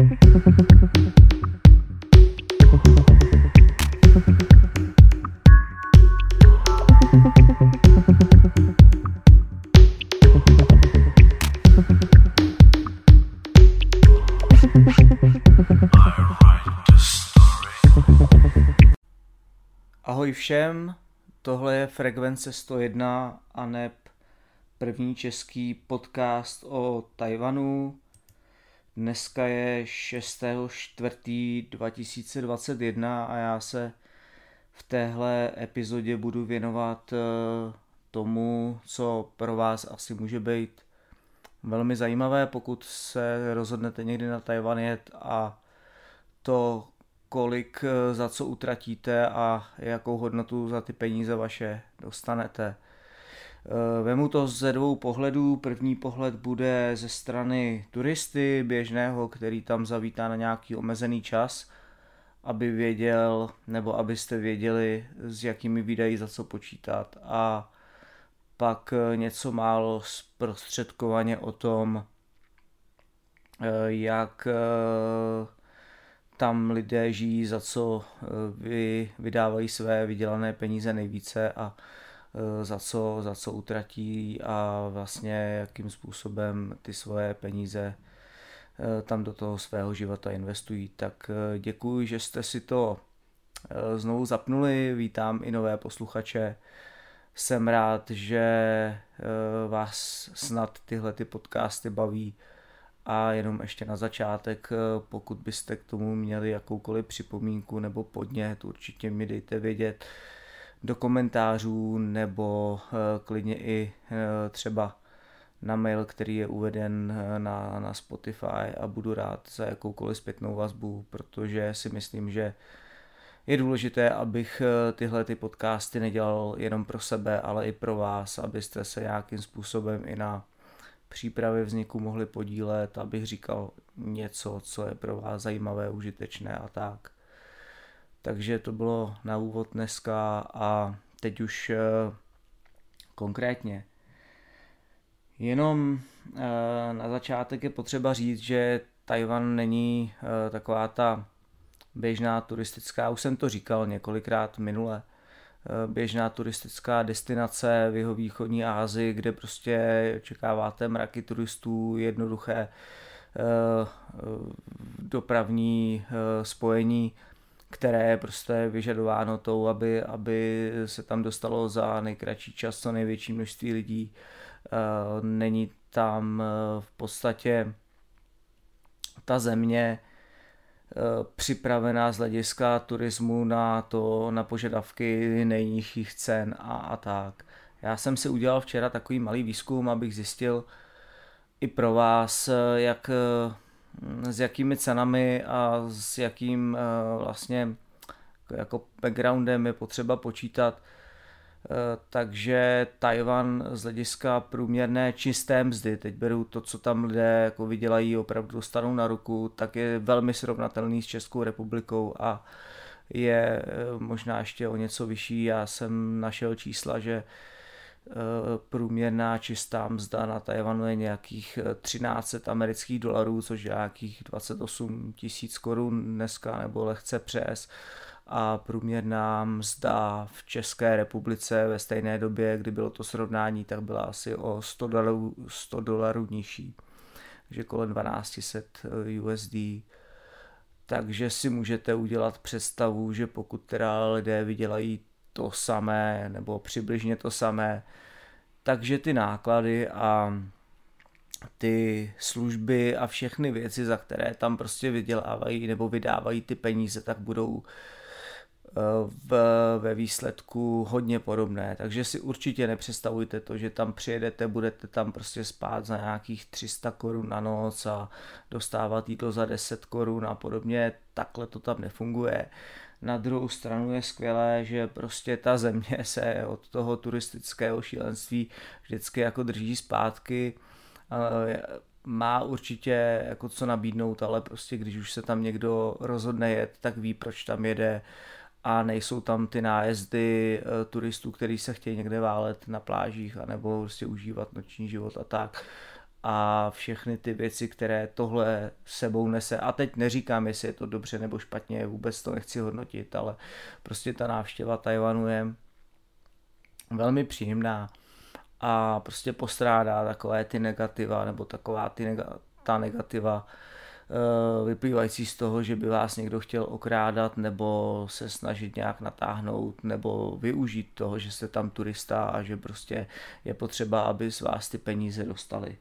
Ahoj všem, tohle je Frekvence 101 a neb první český podcast o Tajvanu. Dneska je 6.4.2021 a já se v téhle epizodě budu věnovat eh, tomu, co pro vás asi může být velmi zajímavé, pokud se rozhodnete někdy na Tajvan jet a to, kolik eh, za co utratíte a jakou hodnotu za ty peníze vaše dostanete. Eh, vemu to ze dvou pohledů. První pohled bude ze strany turisty běžného, který tam zavítá na nějaký omezený čas, aby věděl, nebo abyste věděli, s jakými výdají za co počítat. A pak eh, něco málo zprostředkovaně o tom, jak tam lidé žijí, za co eh, vy vydávají své vydělané peníze nejvíce a eh, za co, za co utratí a vlastně jakým způsobem ty svoje peníze eh, tam do toho svého života investují. Tak děkuji, že jste si to znovu zapnuli, vítám i nové posluchače. Jsem rád, že vás snad tyhle ty podcasty baví a jenom ještě na začátek, eh, pokud byste k tomu měli jakoukoliv připomínku nebo podnět, určitě mi dejte vědět do komentářů nebo eh, klidně i eh, třeba na mail, který je uveden na, na Spotify a budu rád za jakoukoliv zpětnou vazbu, protože si myslím, že je důležité, abych tyhle ty podcasty nedělal jenom pro sebe, ale i pro vás, abyste se nějakým způsobem i na přípravě vzniku mohli podílet, abych říkal něco, co je pro vás zajímavé, užitečné a tak. Takže to bylo na úvod dneska a teď už eh, konkrétně. Jenom eh, na začátek je potřeba říct, že Tajvan není eh, taková ta běžná turistická, už jsem to říkal několikrát minule, běžná turistická destinace v jeho východní Ázii, kde prostě čekáváte mraky turistů, jednoduché dopravní spojení, které je prostě vyžadováno tou, aby, aby se tam dostalo za nejkratší čas co největší množství lidí. Není tam v podstatě ta země, Eh, připravená z hlediska turismu na to, na požadavky nejnižších cen a, a tak. Já jsem si udělal včera takový malý výzkum, abych zjistil i pro vás, eh, jak, eh, s jakými cenami a s jakým vlastně jako backgroundem je potřeba počítat Eh, takže Tajvan z hlediska průměrné čisté mzdy, teď beru to, co tam lidé jako vydělají, opravdu dostanou na ruku, tak je velmi srovnatelný s Českou republikou a je eh, možná ještě o něco vyšší. Já jsem našel čísla, že eh, průměrná čistá mzda na Tajvanu je nějakých 13 amerických dolarů, což je nějakých 28 tisíc korun dneska nebo lehce přes a průměrná mzda v České republice ve stejné době, kdy bylo to srovnání, tak byla asi o 100 dolarů, 100 dolarů nižší, takže kolem 1200 eh, USD. Takže si můžete udělat představu, že pokud teda lidé vydělají to samé nebo přibližně to samé, takže ty náklady a ty služby a všechny věci, za které tam prostě vydělávají nebo vydávají ty peníze, tak budou v, ve výsledku hodně podobné, takže si určitě nepředstavujte to, že tam přijedete, budete tam prostě spát za nějakých 300 korun na noc a dostávat jídlo za 10 korun a podobně, takhle to tam nefunguje. Na druhou stranu je skvělé, že prostě ta země se od toho turistického šílenství vždycky jako drží zpátky, má určitě jako co nabídnout, ale prostě když už se tam někdo rozhodne jet, tak ví, proč tam jede, a nejsou tam ty nájezdy uh, turistů, kteří se chtějí někde válet na plážích anebo prostě užívat noční život a tak. A všechny ty věci, které tohle sebou nese. A teď neříkám, jestli je to dobře nebo špatně, vůbec to nechci hodnotit, ale prostě ta návštěva Tajvanu je velmi příjemná a prostě postrádá takové ty negativa nebo taková ty nega, ta negativa eh, vyplývající z toho, že by vás někdo chtěl okrádat nebo se snažit nějak natáhnout nebo využít toho, že jste tam turista a že prostě je potřeba, aby z vás ty peníze dostali.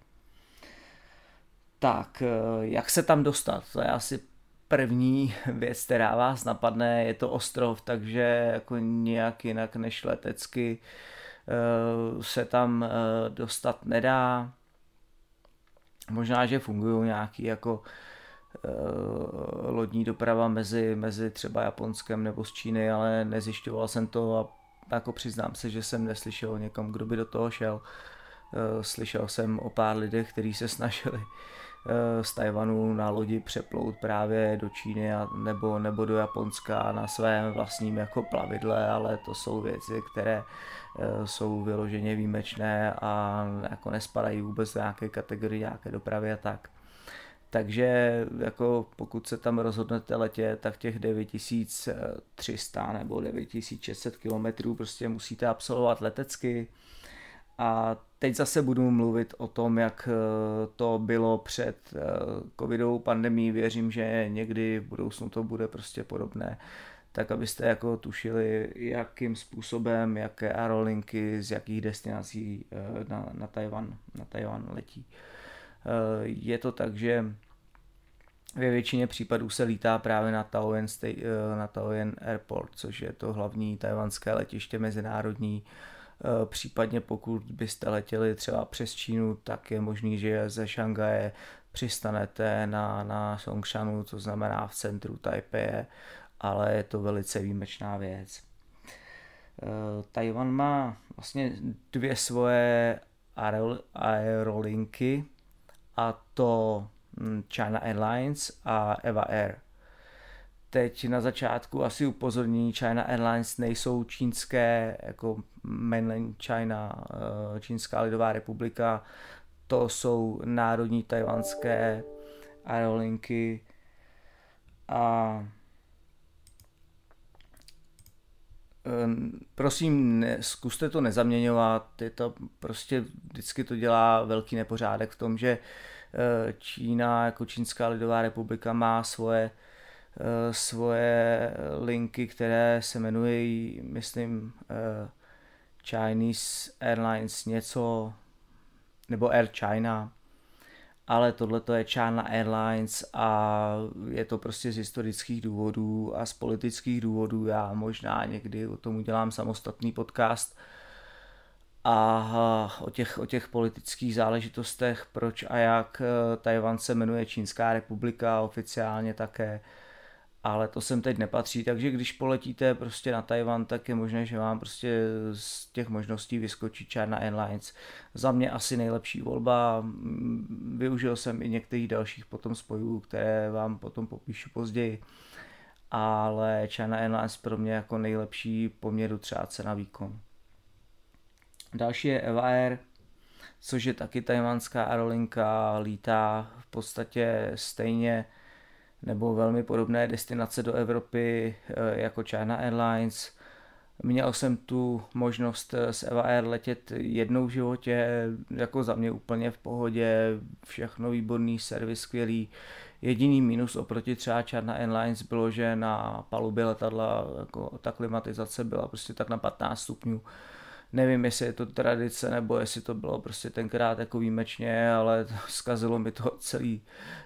Tak, eh, jak se tam dostat? To je asi první věc, která vás napadne. Je to ostrov, takže jako nějak jinak než letecky eh, se tam eh, dostat nedá. Možná, že fungují nějaký jako lodní doprava mezi, mezi třeba Japonskem nebo z Číny, ale nezjišťoval jsem to a jako přiznám se, že jsem neslyšel někom, kdo by do toho šel. Slyšel jsem o pár lidech, kteří se snažili z Tajvanu na lodi přeplout právě do Číny a, nebo, nebo do Japonska na svém vlastním jako plavidle, ale to jsou věci, které eh, jsou vyloženě výjimečné a jako nespadají vůbec do nějaké kategorie, nějaké dopravy a tak. Takže jako pokud se tam rozhodnete letět, tak těch 9300 nebo 9600 km prostě musíte absolvovat letecky. A teď zase budu mluvit o tom, jak eh, to bylo před eh, covidovou pandemí. Věřím, že někdy v budoucnu to bude prostě podobné. Tak abyste jako tušili, jakým způsobem, jaké aerolinky, z jakých destinací eh, na, na, Tajvan, na Tajvan letí. Je to tak, že ve většině případů se lítá právě na Taoyuan, na Taoyuan Airport, což je to hlavní tajvanské letiště mezinárodní, případně pokud byste letěli třeba přes Čínu, tak je možný, že ze Šangaje přistanete na, na Songshanu, to znamená v centru Taipei, ale je to velice výjimečná věc. Eh, Tajvan má vlastně dvě svoje aerolinky a to hm, China Airlines a Eva Air. Teď na začátku asi upozornění China Airlines nejsou čínské, jako mainland China, eh, Čínská lidová republika, to jsou národní tajvanské aerolinky. A prosím, ne, zkuste to nezaměňovat, je to prostě vždycky to dělá velký nepořádek v tom, že eh, Čína jako Čínská lidová republika má svoje Eh, svoje linky, které se jmenují, myslím, eh, Chinese Airlines něco, nebo Air China, ale tohle to je China Airlines a je to prostě z historických důvodů a z politických důvodů. Já možná někdy o tom udělám samostatný podcast a o těch, o těch politických záležitostech, proč a jak eh, Tajvan se jmenuje Čínská republika oficiálně také ale to sem teď nepatří, takže když poletíte prostě na Tajvan, tak je možné, že vám prostě z těch možností vyskočí China Airlines. Za mě asi nejlepší volba, využil jsem i některých dalších potom spojů, které vám potom popíšu později, ale China Airlines pro mě jako nejlepší poměru třeba cena výkon. Další je Eva Air, což je taky tajvanská aerolinka, lítá v podstatě stejně nebo velmi podobné destinace do Evropy eh, jako China Airlines. Měl jsem tu možnost s Eva Air letět jednou v životě, jako za mě úplně v pohodě, všechno výborný, servis skvělý. Jediný minus oproti třeba China Airlines bylo, že na palubě letadla jako ta klimatizace byla prostě tak na 15 stupňů Nevím, jestli je to tradice, nebo jestli to bylo prostě tenkrát jako výjimečně, ale zkazilo mi to celý,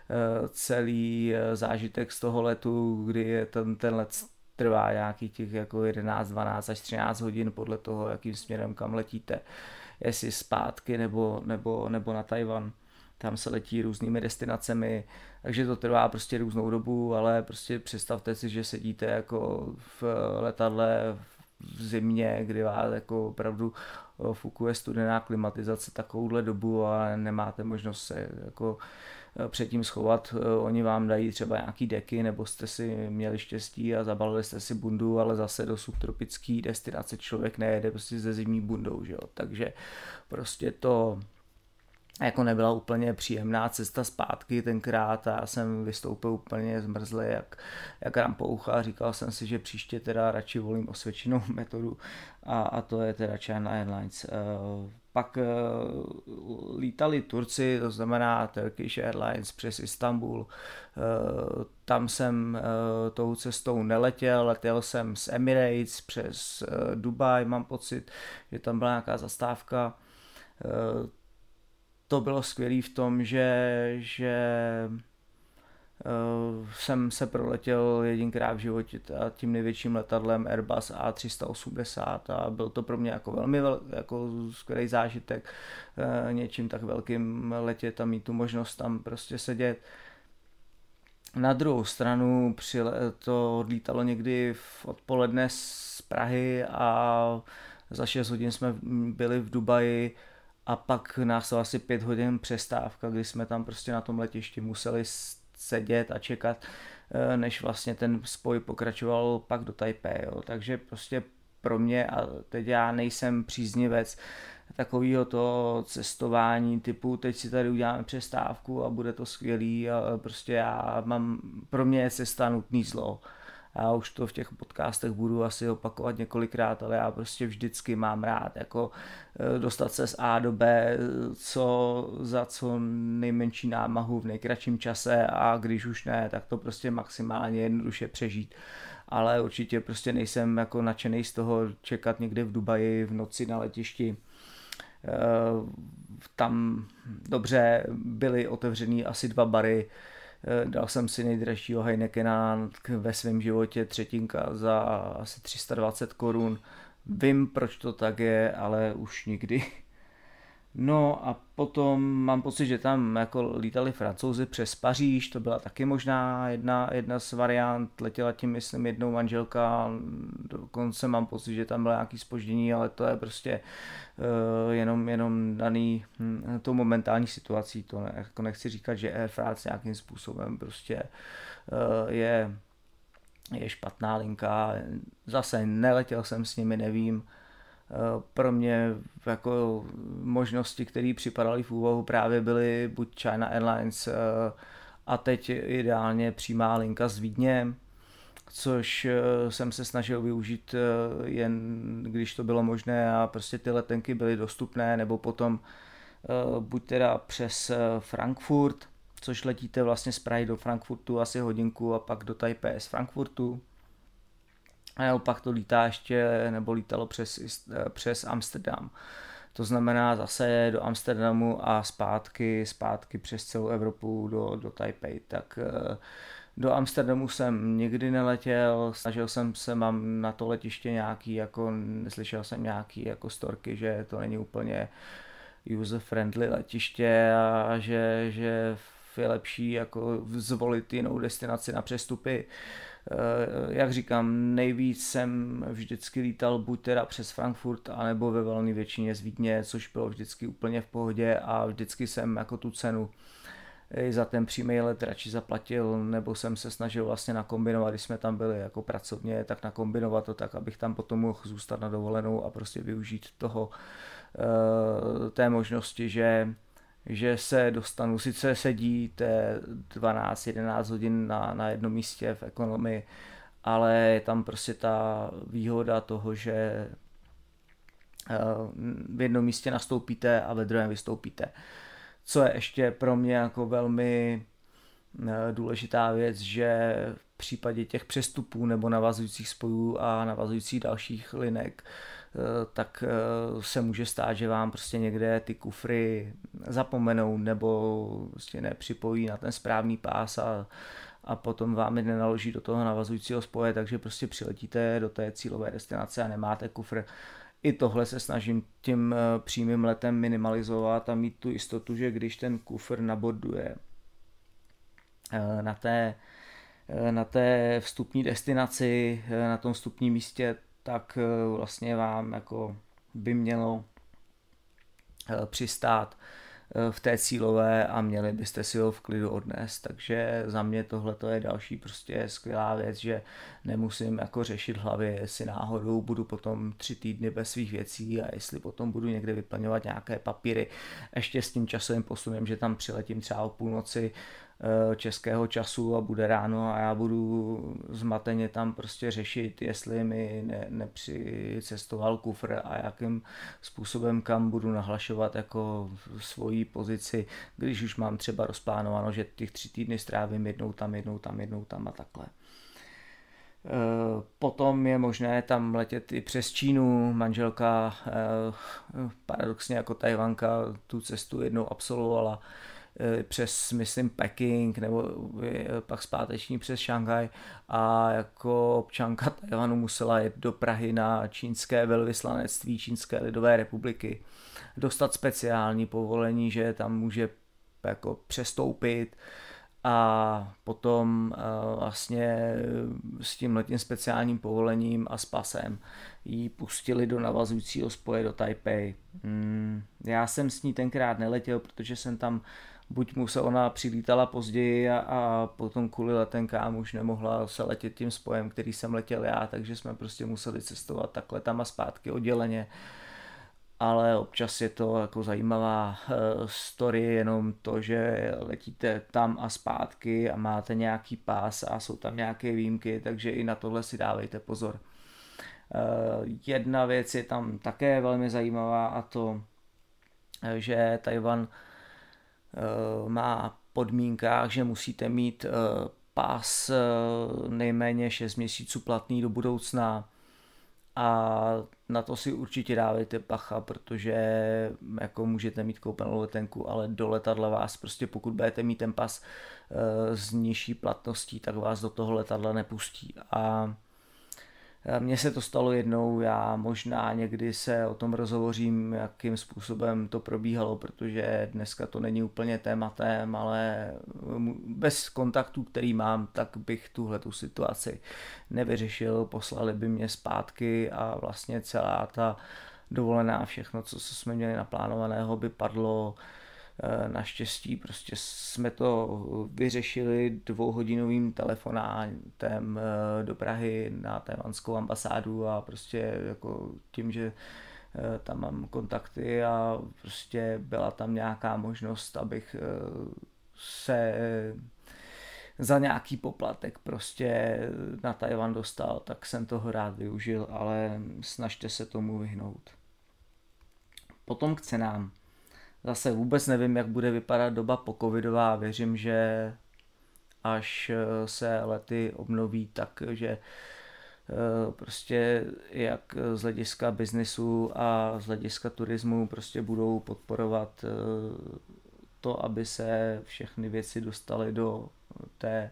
eh, celý eh, zážitek z toho letu, kdy je ten, ten let trvá nějaký těch jako 11, 12 až 13 hodin podle toho, jakým směrem kam letíte. Jestli zpátky nebo, nebo, nebo na Tajvan. Tam se letí různými destinacemi, takže to trvá prostě různou dobu, ale prostě představte si, že sedíte jako v letadle v zimě, kdy vás jako opravdu eh, fukuje studená klimatizace takovouhle dobu a nemáte možnost se jako eh, předtím schovat. Eh, oni vám dají třeba nějaký deky, nebo jste si měli štěstí a zabalili jste si bundu, ale zase do subtropický destinace člověk nejede prostě ze zimní bundou, že jo? takže prostě to jako nebyla úplně příjemná cesta zpátky tenkrát a já jsem vystoupil úplně zmrzlý jak, jak rampoucha a říkal jsem si, že příště teda radši volím osvědčenou metodu a, a to je teda China Airlines. Uh, pak uh, lítali Turci, to znamená Turkish Airlines přes Istanbul. Uh, tam jsem uh, tou cestou neletěl, letěl jsem z Emirates přes uh, Dubaj, mám pocit, že tam byla nějaká zastávka. Uh, to bylo skvělé v tom, že, že uh, jsem se proletěl jedinkrát v životě tím největším letadlem Airbus A380 a byl to pro mě jako velmi vel, jako skvělý zážitek uh, něčím tak velkým letět a mít tu možnost tam prostě sedět. Na druhou stranu to odlítalo někdy v odpoledne z Prahy a za 6 hodin jsme byli v Dubaji a pak nás asi pět hodin přestávka, kdy jsme tam prostě na tom letišti museli sedět a čekat, eh, než vlastně ten spoj pokračoval pak do Taipei. Jo. Takže prostě pro mě, a teď já nejsem příznivec takového to cestování typu teď si tady uděláme přestávku a bude to skvělý a prostě já mám, pro mě je cesta nutný zlo já už to v těch podcastech budu asi opakovat několikrát, ale já prostě vždycky mám rád jako eh, dostat se z A do B, co za co nejmenší námahu v nejkratším čase a když už ne, tak to prostě maximálně jednoduše přežít ale určitě prostě nejsem jako nadšený z toho čekat někde v Dubaji v noci na letišti. Eh, tam dobře byly otevřený asi dva bary, Eh, dal jsem si nejdražšího Heinekena ve svém životě, třetinka za asi 320 korun. Vím, proč to tak je, ale už nikdy No a potom mám pocit, že tam jako lítali francouzi přes Paříž, to byla taky možná jedna, jedna z variant, letěla tím myslím jednou manželka, dokonce mám pocit, že tam bylo nějaký spoždění, ale to je prostě uh, jenom, jenom daný hm, tou momentální situací, to ne, jako nechci říkat, že Air France nějakým způsobem prostě uh, je, je špatná linka, zase neletěl jsem s nimi, nevím, pro mě jako možnosti, které připadaly v úvahu právě byly buď China Airlines eh, a teď ideálně přímá linka z Vídně, což eh, jsem se snažil využít jen když to bylo možné a prostě ty letenky byly dostupné, nebo potom buď teda přes Frankfurt, což letíte vlastně z Prahy do Frankfurtu asi hodinku a pak do Taipei z Frankfurtu a naopak to lítá ještě, nebo lítalo přes, přes Amsterdam. To znamená zase do Amsterdamu a zpátky, zpátky přes celou Evropu do, do Taipei. Tak eh, do Amsterdamu jsem nikdy neletěl, snažil jsem se, mám na to letiště nějaký, jako neslyšel jsem nějaký jako storky, že to není úplně user-friendly letiště a že, že je lepší jako zvolit jinou destinaci na přestupy. Eh, jak říkám, nejvíc jsem vždycky lítal buď teda přes Frankfurt, anebo ve velmi většině z Vídně, což bylo vždycky úplně v pohodě a vždycky jsem jako tu cenu za ten přímý let radši zaplatil, nebo jsem se snažil vlastně nakombinovat, když jsme tam byli jako pracovně, tak nakombinovat to tak, abych tam potom mohl zůstat na dovolenou a prostě využít toho, eh, té možnosti, že že se dostanu, sice sedíte 12-11 hodin na, na jednom místě v ekonomii, ale je tam prostě ta výhoda toho, že eh, v jednom místě nastoupíte a ve druhém vystoupíte. Co je ještě pro mě jako velmi eh, důležitá věc, že v případě těch přestupů nebo navazujících spojů a navazujících dalších linek tak eh, se může stát, že vám prostě někde ty kufry zapomenou nebo prostě nepřipojí na ten správný pás a, a potom vám je nenaloží do toho navazujícího spoje, takže prostě přiletíte do té cílové destinace a nemáte kufr. I tohle se snažím tím eh, přímým letem minimalizovat a mít tu jistotu, že když ten kufr naborduje na té, na té vstupní destinaci, na tom vstupním místě, tak eh, vlastně vám jako by mělo eh, přistát v té cílové a měli byste si ho v klidu odnést. Takže za mě tohle je další prostě skvělá věc, že nemusím jako řešit hlavě, jestli náhodou budu potom tři týdny bez svých věcí a jestli potom budu někde vyplňovat nějaké papíry. Ještě s tím časovým posunem, že tam přiletím třeba o půlnoci Eh, českého času a bude ráno a já budu zmateně tam prostě řešit, jestli mi ne, nepřicestoval kufr a jakým způsobem kam budu nahlašovat jako svoji pozici, když už mám třeba rozplánováno, že těch tři týdny strávím jednou tam, jednou tam, jednou tam a takhle. Eh, potom je možné tam letět i přes Čínu. Manželka eh, paradoxně jako Tajvanka tu cestu jednou absolvovala Eh, přes, myslím, Peking nebo eh, pak zpáteční přes Šanghaj a jako občanka Tajvanu musela jet do Prahy na čínské velvyslanectví Čínské lidové republiky, dostat speciální povolení, že tam může jako přestoupit a potom eh, vlastně s tím letím speciálním povolením a s pasem ji pustili do navazujícího spoje do Taipei. Hmm, já jsem s ní tenkrát neletěl, protože jsem tam buď mu se ona přilítala později a, a potom kvůli letenkám už nemohla se letět tím spojem, který jsem letěl já, takže jsme prostě museli cestovat takhle tam a zpátky odděleně. Ale občas je to jako zajímavá uh, story, jenom to, že letíte tam a zpátky a máte nějaký pás a jsou tam nějaké výjimky, takže i na tohle si dávejte pozor. Uh, jedna věc je tam také velmi zajímavá a to, že Tajvan Eh, má podmínkách, že musíte mít eh, pás eh, nejméně 6 měsíců platný do budoucna. A na to si určitě dávejte pacha, protože jako můžete mít koupenou letenku, ale do letadla vás prostě pokud budete mít ten pas s nižší platností, tak vás do toho letadla nepustí. A mně se to stalo jednou, já možná někdy se o tom rozhovořím, jakým způsobem to probíhalo, protože dneska to není úplně tématem, ale bez kontaktů, který mám, tak bych tuhle tu situaci nevyřešil, poslali by mě zpátky a vlastně celá ta dovolená, všechno, co jsme měli naplánovaného, by padlo. Eh, naštěstí prostě jsme to vyřešili dvouhodinovým telefonátem eh, do Prahy na tajvanskou ambasádu a prostě jako tím, že eh, tam mám kontakty a prostě byla tam nějaká možnost, abych se za nějaký poplatek prostě na Tajvan dostal, tak jsem toho rád využil, ale snažte se tomu vyhnout. Potom k cenám. Zase vůbec nevím, jak bude vypadat doba po covidová. Věřím, že až eh, se lety obnoví, takže eh, prostě jak z hlediska biznisu a z hlediska turismu prostě budou podporovat eh, to, aby se všechny věci dostaly do té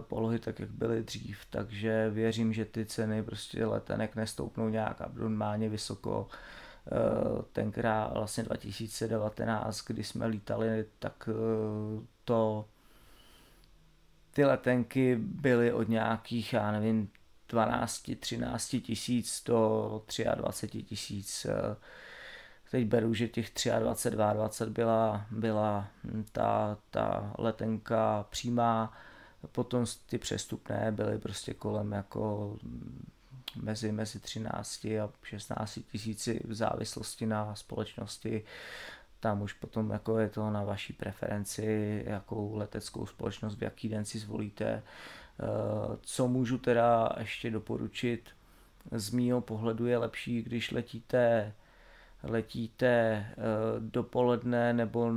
polohy tak, jak byly dřív. Takže věřím, že ty ceny prostě letenek nestoupnou nějak abnormálně vysoko Eh, tenkrát vlastně 2019, kdy jsme lítali, tak eh, to ty letenky byly od nějakých, já nevím, 12, 13 tisíc do 23 tisíc. Eh, teď beru, že těch 23, 22 byla, byla ta, ta letenka přímá, potom ty přestupné byly prostě kolem jako mezi, mezi 13 a 16 tisíci v závislosti na společnosti. Tam už potom jako je to na vaší preferenci, jakou leteckou společnost, v jaký den si zvolíte. Eh, co můžu teda ještě doporučit, z mýho pohledu je lepší, když letíte letíte eh, dopoledne nebo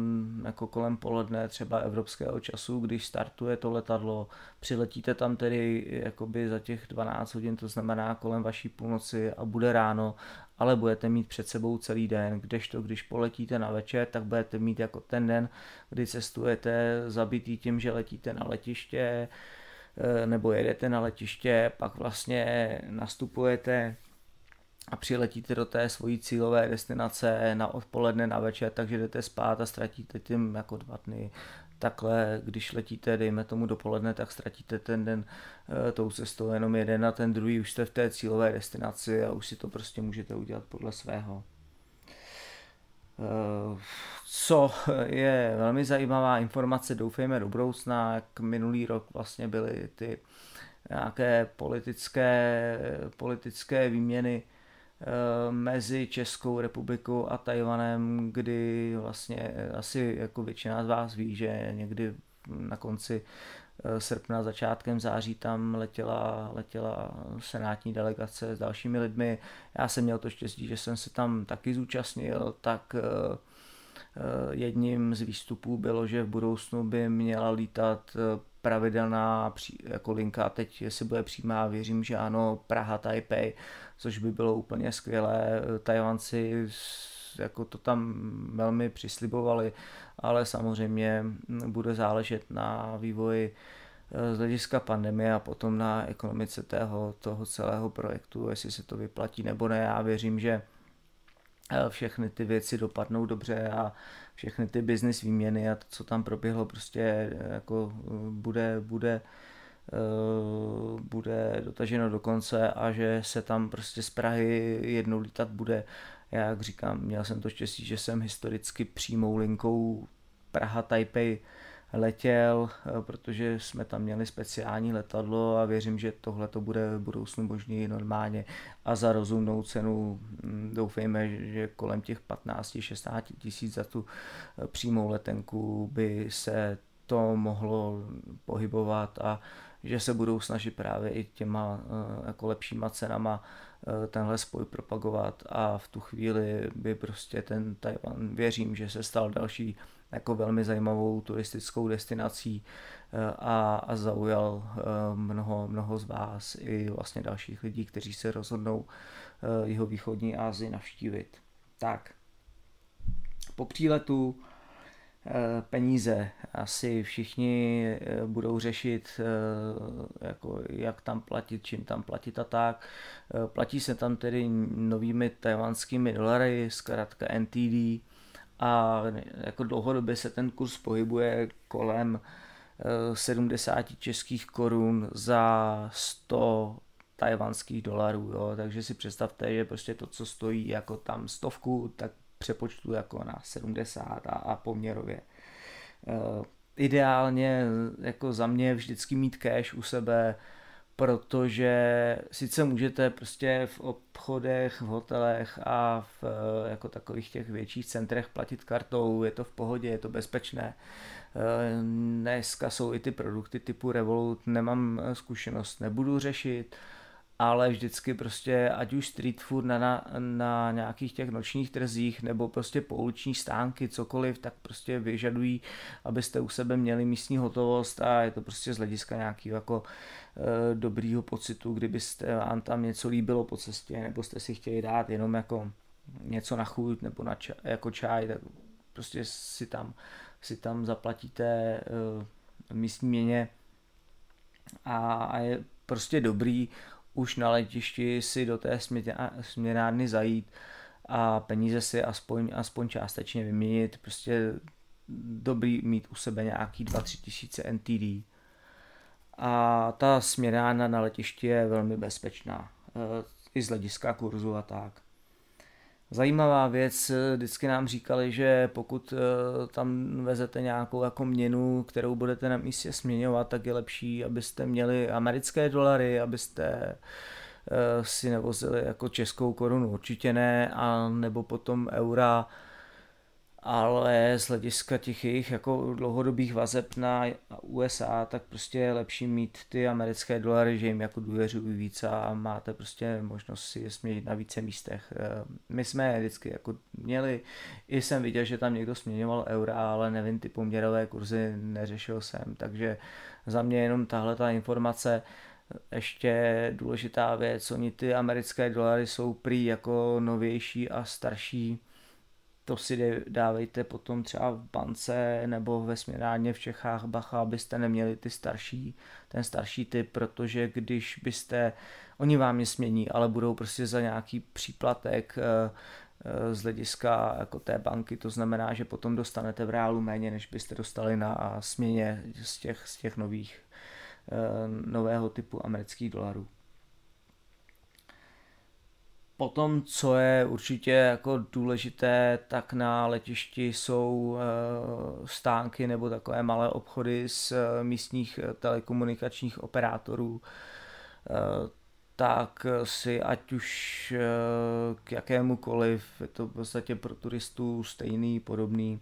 jako kolem poledne třeba evropského času, když startuje to letadlo, přiletíte tam tedy jakoby za těch 12 hodin, to znamená kolem vaší půlnoci a bude ráno, ale budete mít před sebou celý den, kdežto když poletíte na večer, tak budete mít jako ten den, kdy cestujete zabitý tím, že letíte na letiště, eh, nebo jedete na letiště, pak vlastně nastupujete a přiletíte do té svojí cílové destinace na odpoledne, na večer, takže jdete spát a ztratíte tím jako dva dny. Takhle, když letíte, dejme tomu dopoledne, tak ztratíte ten den e, tou cestou jenom jeden a ten druhý už jste v té cílové destinaci a už si to prostě můžete udělat podle svého. Co je velmi zajímavá informace, doufejme do budoucna, jak minulý rok vlastně byly ty nějaké politické, politické výměny mezi Českou republikou a Tajvanem, kdy vlastně asi jako většina z vás ví, že někdy na konci eh, srpna, začátkem září tam letěla, letěla senátní delegace s dalšími lidmi. Já jsem měl to štěstí, že jsem se tam taky zúčastnil, tak eh, jedním z výstupů bylo, že v budoucnu by měla lítat pravidelná jako linka, teď jestli bude přímá, věřím, že ano, Praha, Taipei, což by bylo úplně skvělé. Tajvanci jako to tam velmi přislibovali, ale samozřejmě bude záležet na vývoji eh, z hlediska pandemie a potom na ekonomice tého, toho celého projektu, jestli se to vyplatí nebo ne. Já věřím, že eh, všechny ty věci dopadnou dobře a všechny ty business výměny a to, co tam proběhlo, prostě eh, jako bude, bude Eh, bude dotaženo do konce a že se tam prostě z Prahy jednou lítat bude. Já jak říkám, měl jsem to štěstí, že jsem historicky přímou linkou Praha Taipei letěl, eh, protože jsme tam měli speciální letadlo a věřím, že tohle to bude v budoucnu možný normálně a za rozumnou cenu hm, doufejme, že kolem těch 15-16 tisíc za tu eh, přímou letenku by se to mohlo pohybovat a že se budou snažit právě i těma eh, jako lepšíma cenama eh, tenhle spoj propagovat a v tu chvíli by prostě ten Tajvan, věřím, že se stal další jako velmi zajímavou turistickou destinací eh, a, a zaujal mnoho, mnoho z vás i vlastně dalších lidí, kteří se rozhodnou jeho východní Asii navštívit. Tak, po příletu peníze. Asi všichni eh, budou řešit, eh, jako jak tam platit, čím tam platit a tak. Platí se tam tedy novými tajvanskými dolary, zkrátka NTD a jako dlouhodobě se ten kurz pohybuje kolem 70 českých korun za 100 tajvanských dolarů, jo? takže si představte, že prostě to, co stojí jako tam stovku, tak přepočtu jako na 70 a, a poměrově. Uh, ideálně jako za mě vždycky mít cash u sebe, protože sice můžete prostě v obchodech, v hotelech a v jako takových těch větších centrech platit kartou, je to v pohodě, je to bezpečné. Eh, dneska jsou i ty produkty typu Revolut, nemám zkušenost, nebudu řešit ale vždycky prostě, ať už street food na, na, na nějakých těch nočních trzích nebo prostě pouliční stánky, cokoliv, tak prostě vyžadují, abyste u sebe měli místní hotovost a je to prostě z hlediska nějakého jako e, dobrýho pocitu, kdybyste vám tam něco líbilo po cestě, nebo jste si chtěli dát jenom jako něco na chuť nebo na ča, jako čaj, tak prostě si tam, si tam zaplatíte e, místní měně. A, a je prostě dobrý už na letišti si do té směnárny zajít a peníze si aspoň, aspoň částečně vyměnit. Prostě dobrý mít u sebe nějaký 2-3 tisíce NTD. A ta směnárna na letišti je velmi bezpečná. Eh, I z hlediska kurzu a tak. Zajímavá věc, eh, vždycky nám říkali, že pokud eh, tam vezete nějakou jako měnu, kterou budete na místě směňovat, tak je lepší, abyste měli americké dolary, abyste eh, si nevozili jako českou korunu, určitě ne, a nebo potom eura, ale z hlediska těch jejich jako dlouhodobých vazeb na USA, tak prostě je lepší mít ty americké dolary, že jim jako důvěřují víc a máte prostě možnost si je směnit na více místech. Eh, my jsme je vždycky jako měli, i jsem viděl, že tam někdo směňoval eura, ale nevím, ty poměrové kurzy neřešil jsem, takže za mě jenom tahle ta informace, ještě důležitá věc, oni ty americké dolary jsou prý jako novější a starší to si dávejte potom třeba v bance nebo ve směrárně v Čechách bacha, abyste neměli ty starší, ten starší typ, protože když byste, oni vám je smění, ale budou prostě za nějaký příplatek eh, eh, z hlediska jako té banky, to znamená, že potom dostanete v reálu méně, než byste dostali na směně z těch, z těch nových, eh, nového typu amerických dolarů. Potom, co je určitě jako důležité, tak na letišti jsou stánky nebo takové malé obchody z místních telekomunikačních operátorů. Tak si ať už eh, k jakémukoliv, je to v podstatě pro turistů stejný, podobný,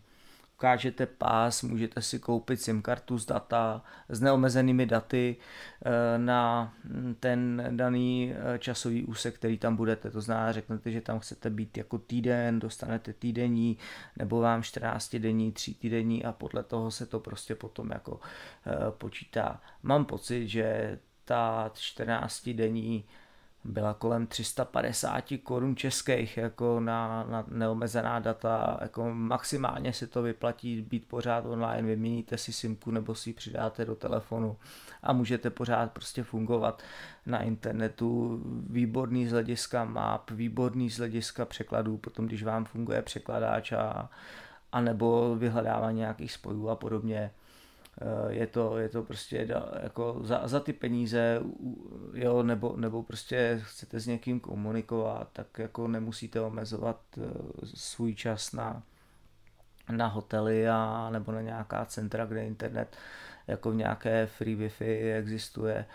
ukážete pás, můžete si koupit SIM kartu z data, s neomezenými daty eh, na ten daný eh, časový úsek, který tam budete. To znamená, řeknete, že tam chcete být jako týden, dostanete týdenní, nebo vám 14 denní, 3 týdenní a podle toho se to prostě potom jako počítá. Mám pocit, že ta 14 denní byla kolem 350 korun českých jako na, na neomezená data, jako maximálně si to vyplatí být pořád online, vyměníte si simku nebo si ji přidáte do telefonu a můžete pořád prostě fungovat na internetu, výborný z hlediska map, výborný z hlediska překladů, potom když vám funguje překladáč a, a nebo vyhledávání nějakých spojů a podobně, je to, je to prostě jako za, za ty peníze, jo, nebo, nebo prostě chcete s někým komunikovat, tak jako nemusíte omezovat eh, svůj čas na, na hotely a nebo na nějaká centra, kde internet jako v nějaké free wifi existuje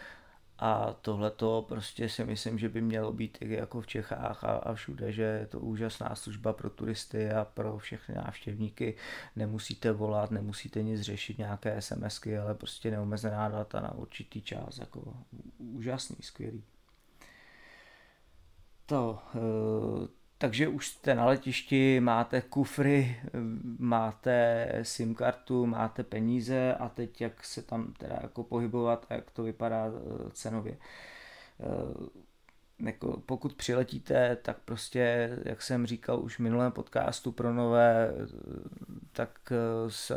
a tohle to prostě si myslím, že by mělo být i jako v Čechách a, a všude, že je to úžasná služba pro turisty a pro všechny návštěvníky. Nemusíte volat, nemusíte nic řešit, nějaké SMSky, ale prostě neomezená data na určitý čas. Jako úžasný, skvělý. To, eh, takže už jste na letišti, máte kufry, máte SIM kartu, máte peníze a teď jak se tam teda jako pohybovat a jak to vypadá eh, cenově. Eh, jako pokud přiletíte, tak prostě, jak jsem říkal už v minulém podcastu pro nové, eh, tak z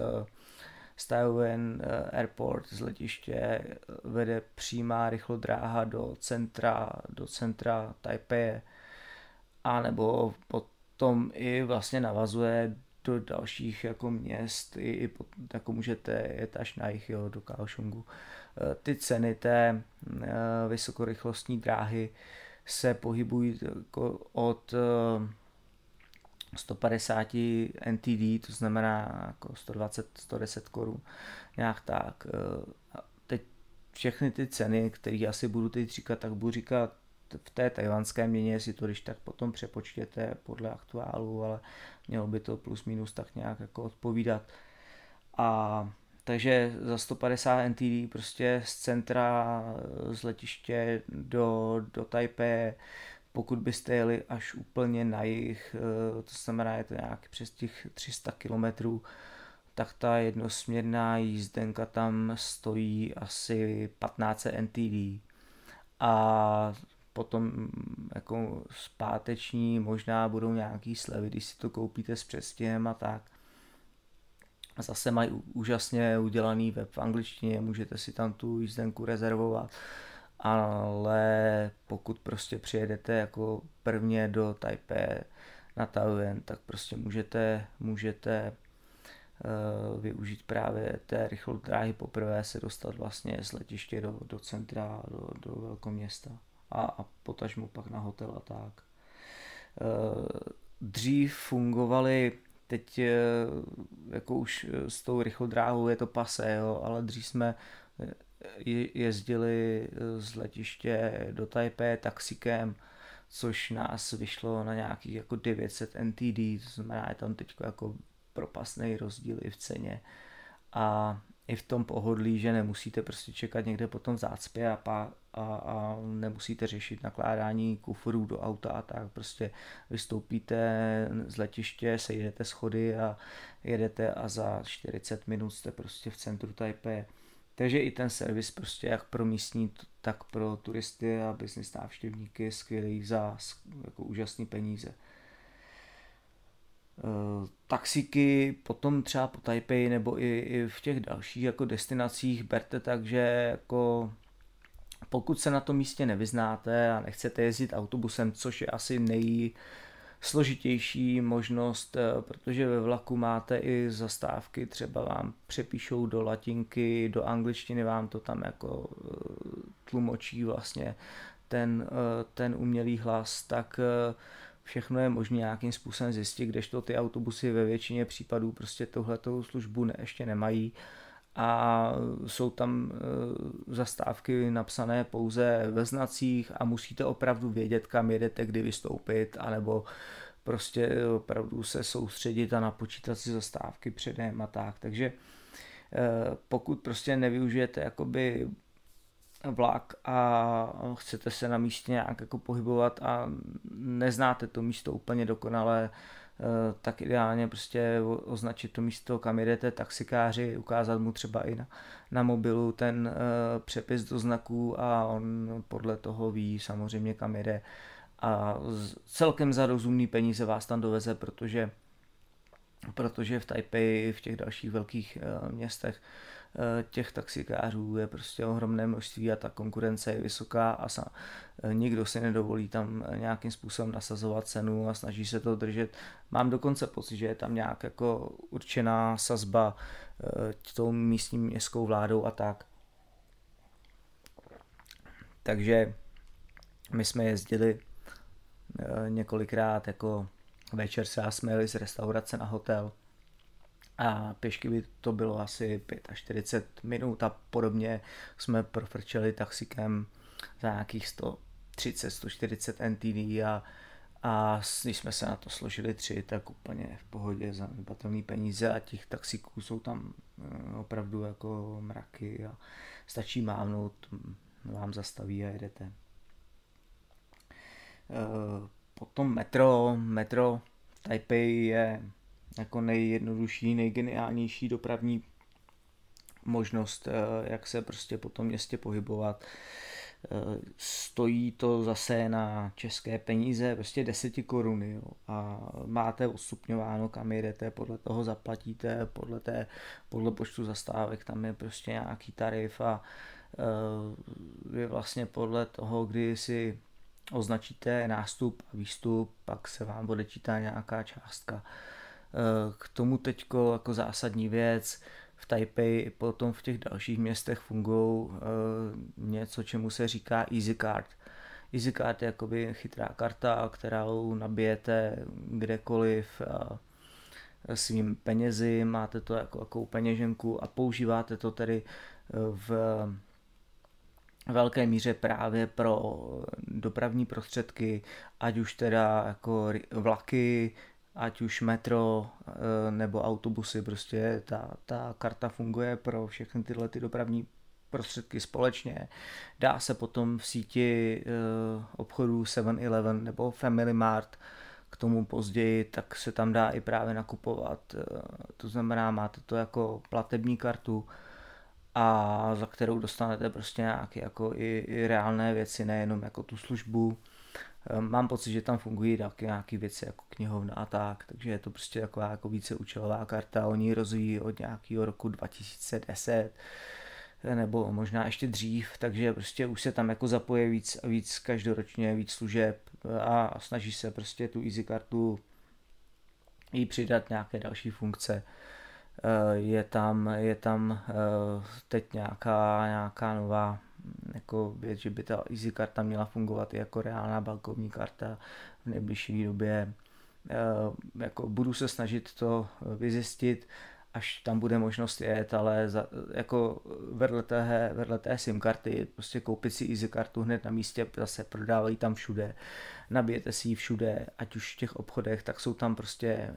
Stuyven Airport z letiště vede přímá rychlodráha do centra, do centra Taipei a nebo potom i vlastně navazuje do dalších jako měst, i, i jako můžete jet až na jich, jo, do Kaohsiungu. E, ty ceny té e, vysokorychlostní dráhy se pohybují jako od 150 e, NTD, to znamená jako 120-110 korun, nějak tak. Teď všechny ty ceny, které asi budu teď říkat, tak budu říkat v té tajvanské měně si to když tak potom přepočtěte podle aktuálu, ale mělo by to plus minus tak nějak jako odpovídat. A takže za 150 NTD prostě z centra, z letiště do, do Taipei, pokud byste jeli až úplně na jich, eh, to znamená, je to nějak přes těch 300 kilometrů, tak ta jednosměrná jízdenka tam stojí asi 15 NTD. A potom mm, jako zpáteční možná budou nějaký slevy, když si to koupíte s přestěhem a tak. Zase mají úžasně udělaný web v angličtině, můžete si tam tu jízdenku rezervovat, ale pokud prostě přijedete jako prvně do Taipei na Taoyuan, tak prostě můžete, můžete uh, využít právě té rychlodráhy poprvé se dostat vlastně z letiště do, do centra, do, do velkoměsta a, a potažmu pak na hotel a tak. Eh, dřív fungovaly, teď eh, jako už s tou rychlodráhou je to pase, jo, ale dřív jsme jezdili z letiště do Taipei taxikem, což nás vyšlo na nějakých jako 900 NTD, to znamená, je tam teď jako propastný rozdíl i v ceně. A i v tom pohodlí, že nemusíte prostě čekat někde potom v zácpě a, pá, a, a nemusíte řešit nakládání kufrů do auta a tak. Prostě vystoupíte z letiště, sejdete schody a jedete a za 40 minut jste prostě v centru Taipei. Takže i ten servis prostě jak pro místní, tak pro turisty a business návštěvníky je skvělý za jako úžasné peníze. Eh, taxiky potom třeba po Taipei nebo i, i v těch dalších jako destinacích berte tak, že jako pokud se na tom místě nevyznáte a nechcete jezdit autobusem, což je asi nejsložitější možnost, eh, protože ve vlaku máte i zastávky, třeba vám přepíšou do latinky, do angličtiny vám to tam jako eh, tlumočí vlastně, ten, ten umělý hlas, tak všechno je možné nějakým způsobem zjistit, kdežto ty autobusy ve většině případů prostě tohletou službu ne, ještě nemají a jsou tam e, zastávky napsané pouze ve znacích a musíte opravdu vědět, kam jedete, kdy vystoupit, anebo prostě opravdu se soustředit a napočítat si zastávky předem a tak. Takže e, pokud prostě nevyužijete jakoby vlak a chcete se na místě nějak jako pohybovat a neznáte to místo úplně dokonale, eh, tak ideálně prostě označit to místo, kam jedete taxikáři, ukázat mu třeba i na, na mobilu ten uh, přepis do znaků a on podle toho ví samozřejmě kam jede. A celkem za rozumný peníze vás tam doveze, protože protože v Taipei, v těch dalších velkých uh, městech Eh, těch taxikářů je prostě ohromné množství a ta konkurence je vysoká a sa, eh, nikdo si nedovolí tam eh, nějakým způsobem nasazovat cenu a snaží se to držet. Mám dokonce pocit, že je tam nějak jako určená sazba tou místní městskou vládou a tak. Takže my jsme jezdili několikrát jako večer se a jsme jeli z restaurace na hotel a pěšky by to bylo asi 45 minut a podobně jsme profrčeli taxikem za nějakých 130, 140 NTD a, a když jsme se na to složili tři, tak úplně v pohodě za nebatelný peníze a těch taxiků jsou tam eh, opravdu jako mraky a stačí mávnout, vám zastaví a jedete. Eh, potom metro, metro Taipei je jako nejjednodušší, nejgeniálnější dopravní možnost, eh, jak se prostě po tom městě pohybovat. Eh, stojí to zase na české peníze, prostě deseti koruny jo. a máte ostupňováno, kam jedete, podle toho zaplatíte, podle, té, podle počtu zastávek tam je prostě nějaký tarif a je eh, vlastně podle toho, kdy si označíte nástup a výstup, pak se vám odečítá nějaká částka. K tomu teď jako zásadní věc, v Taipei i potom v těch dalších městech fungují eh, něco, čemu se říká Easy Card. Easy Card je jakoby chytrá karta, kterou nabijete kdekoliv svým penězi, máte to jako, jako peněženku a používáte to tedy eh, v velké míře právě pro dopravní prostředky, ať už teda jako vlaky, ať už metro eh, nebo autobusy, prostě ta, ta karta funguje pro všechny tyhle ty dopravní prostředky společně. Dá se potom v síti eh, obchodů 7-Eleven nebo Family Mart k tomu později, tak se tam dá i právě nakupovat. Eh, to znamená, máte to jako platební kartu a za kterou dostanete prostě nějaké jako i, i reálné věci, nejenom jako tu službu. Ehm, mám pocit, že tam fungují taky nějaké věci jako knihovna a tak, takže je to prostě taková jako více účelová karta. Oni ji rozvíjí od nějakého roku 2010 nebo možná ještě dřív, takže prostě už se tam jako zapoje víc a víc každoročně, víc služeb a snaží se prostě tu Easy kartu jí přidat nějaké další funkce. Ehm, je tam, je tam teď nějaká, nějaká nová jako věc, že by ta Easy karta měla fungovat i jako reálná bankovní karta v nejbližší době. Eh, jako budu se snažit to vyzjistit, až tam bude možnost jet, ale za, jako vedle té, vedle té SIM karty, prostě koupit si Easy kartu hned na místě, zase prodávají tam všude nabijete si ji všude, ať už v těch obchodech, tak jsou tam prostě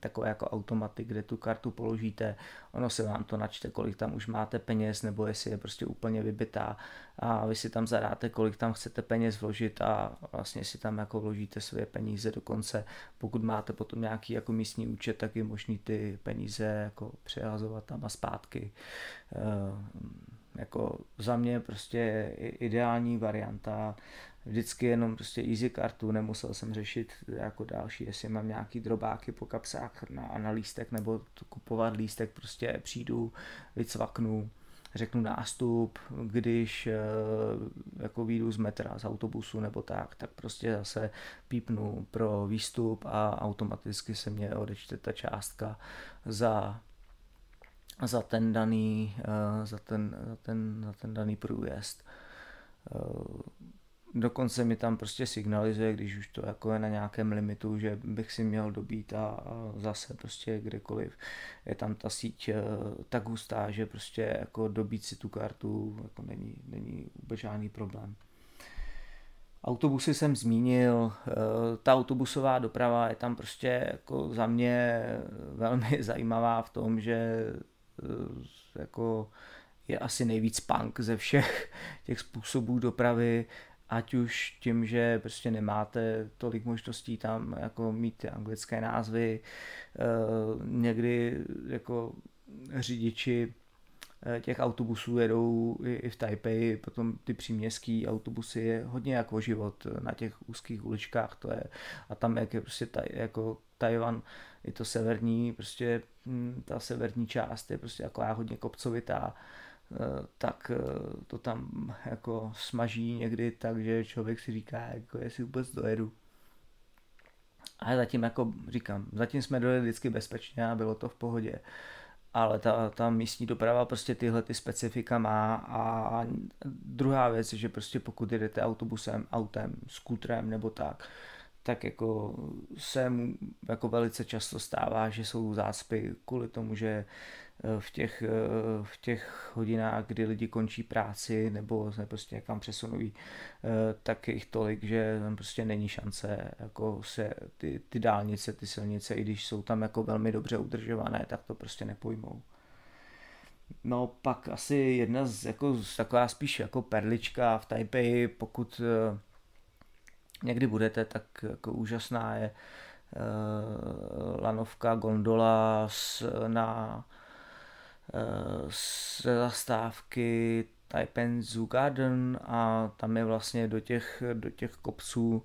takové jako automaty, kde tu kartu položíte, ono se vám to načte, kolik tam už máte peněz, nebo jestli je prostě úplně vybitá a vy si tam zadáte, kolik tam chcete peněz vložit a vlastně si tam jako vložíte své peníze do konce. Pokud máte potom nějaký jako místní účet, tak je možný ty peníze jako přehazovat tam a zpátky. E, jako za mě prostě ideální varianta vždycky jenom prostě easy kartu, nemusel jsem řešit jako další, jestli mám nějaký drobáky po kapsách na, na lístek nebo kupovat lístek, prostě přijdu, vycvaknu, řeknu nástup, když eh, jako výjdu z metra, z autobusu nebo tak, tak prostě zase pípnu pro výstup a automaticky se mě odečte ta částka za za ten daný, eh, za ten, za ten, za ten daný průjezd. Dokonce mi tam prostě signalizuje, když už to jako je na nějakém limitu, že bych si měl dobít a, zase prostě kdekoliv je tam ta síť eh, tak hustá, že prostě jako dobít si tu kartu jako není, není vůbec žádný problém. Autobusy jsem zmínil, eh, ta autobusová doprava je tam prostě jako za mě velmi zajímavá v tom, že jako je asi nejvíc punk ze všech těch způsobů dopravy, ať už tím, že prostě nemáte tolik možností tam jako mít ty anglické názvy, eh, někdy jako řidiči eh, těch autobusů jedou i v Taipei, potom ty příměstský autobusy je hodně jako život na těch úzkých uličkách, to je, a tam jak je prostě taj, jako Tajvan, je to severní, prostě hm, ta severní část je prostě jako hodně kopcovitá, tak eh, to tam jako smaží někdy tak, že člověk si říká, jako jestli vůbec dojedu. A zatím jako říkám, zatím jsme dojeli vždycky bezpečně a bylo to v pohodě. Ale ta, ta místní doprava prostě tyhle ty specifika má a druhá věc je, že prostě pokud jedete autobusem, autem, skutrem nebo tak, tak jako se mu jako velice často stává, že jsou zácpy kvůli tomu, že Eh, v těch, eh, v těch hodinách, kdy lidi končí práci nebo se prostě někam přesunují, eh, tak je jich tolik, že tam prostě není šance jako se ty, ty dálnice, ty silnice, i když jsou tam jako velmi dobře udržované, tak to prostě nepojmou. No pak asi jedna z, jako, taková spíš jako perlička v Taipei, pokud někdy budete, tak jako úžasná je lanovka, gondola na z zastávky Taipen Zoo Garden a tam je vlastně do těch, do těch kopců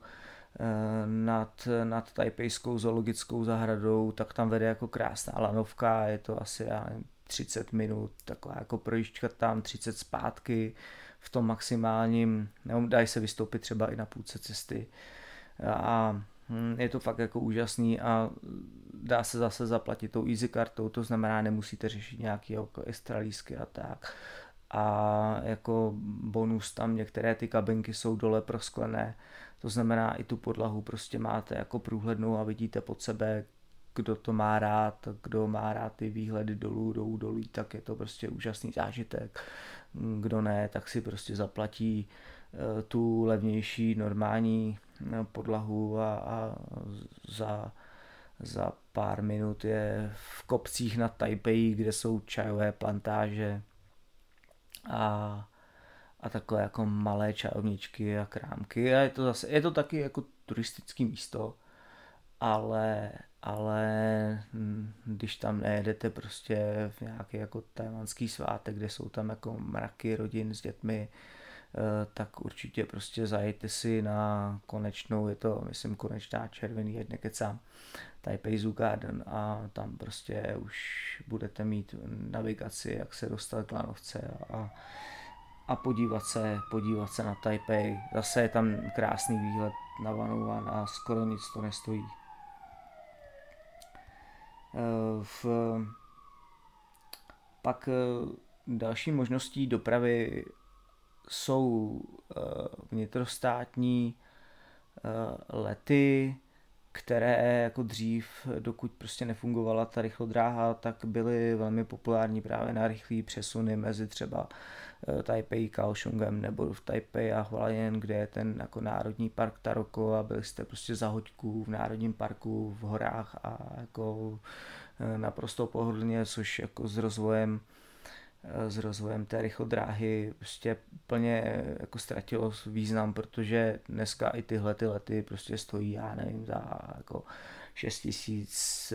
eh, nad, nad tajpejskou zoologickou zahradou, tak tam vede jako krásná lanovka, je to asi já nevím, 30 minut, taková jako projížďka tam, 30 zpátky v tom maximálním, nebo dají se vystoupit třeba i na půlce cesty. A je to fakt jako úžasný a dá se zase zaplatit tou easy kartou, to znamená, nemusíte řešit nějaký jako extra lísky a tak. A jako bonus tam některé ty kabinky jsou dole prosklené, to znamená i tu podlahu prostě máte jako průhlednou a vidíte pod sebe, kdo to má rád, kdo má rád ty výhledy dolů, dolů, dolů, tak je to prostě úžasný zážitek. Kdo ne, tak si prostě zaplatí tu levnější normální eh, podlahu a, a za za pár minut je v kopcích nad Taipei, kde jsou čajové plantáže a, a takové jako malé čajovničky a krámky. A je to zase, je to taky jako turistický místo, ale, ale hm, když tam nejedete prostě v nějaký jako tajvanský svátek, kde jsou tam jako mraky rodin s dětmi, eh, tak určitě prostě zajďte si na konečnou, je to myslím konečná červený, jedne kecám, Taipei Zoo Garden a tam prostě už budete mít navigaci, jak se dostat k lanovce a, a podívat se, podívat se na Taipei. Zase je tam krásný výhled na Vanuvan a skoro nic to nestojí. Eh, v, pak eh, další možností dopravy jsou eh, vnitrostátní lety, které jako dřív, dokud prostě nefungovala ta rychlodráha, tak byly velmi populární právě na rychlé přesuny mezi třeba eh, Taipei Kaohsiungem nebo v Taipei a Hualien, kde je ten jako národní park Taroko a byli jste prostě za hoďku v národním parku v horách a jako eh, naprosto pohodlně, což jako s rozvojem s rozvojem té rychlodráhy prostě plně jako ztratilo význam, protože dneska i tyhle ty lety prostě stojí, já nevím, za jako 6 tisíc,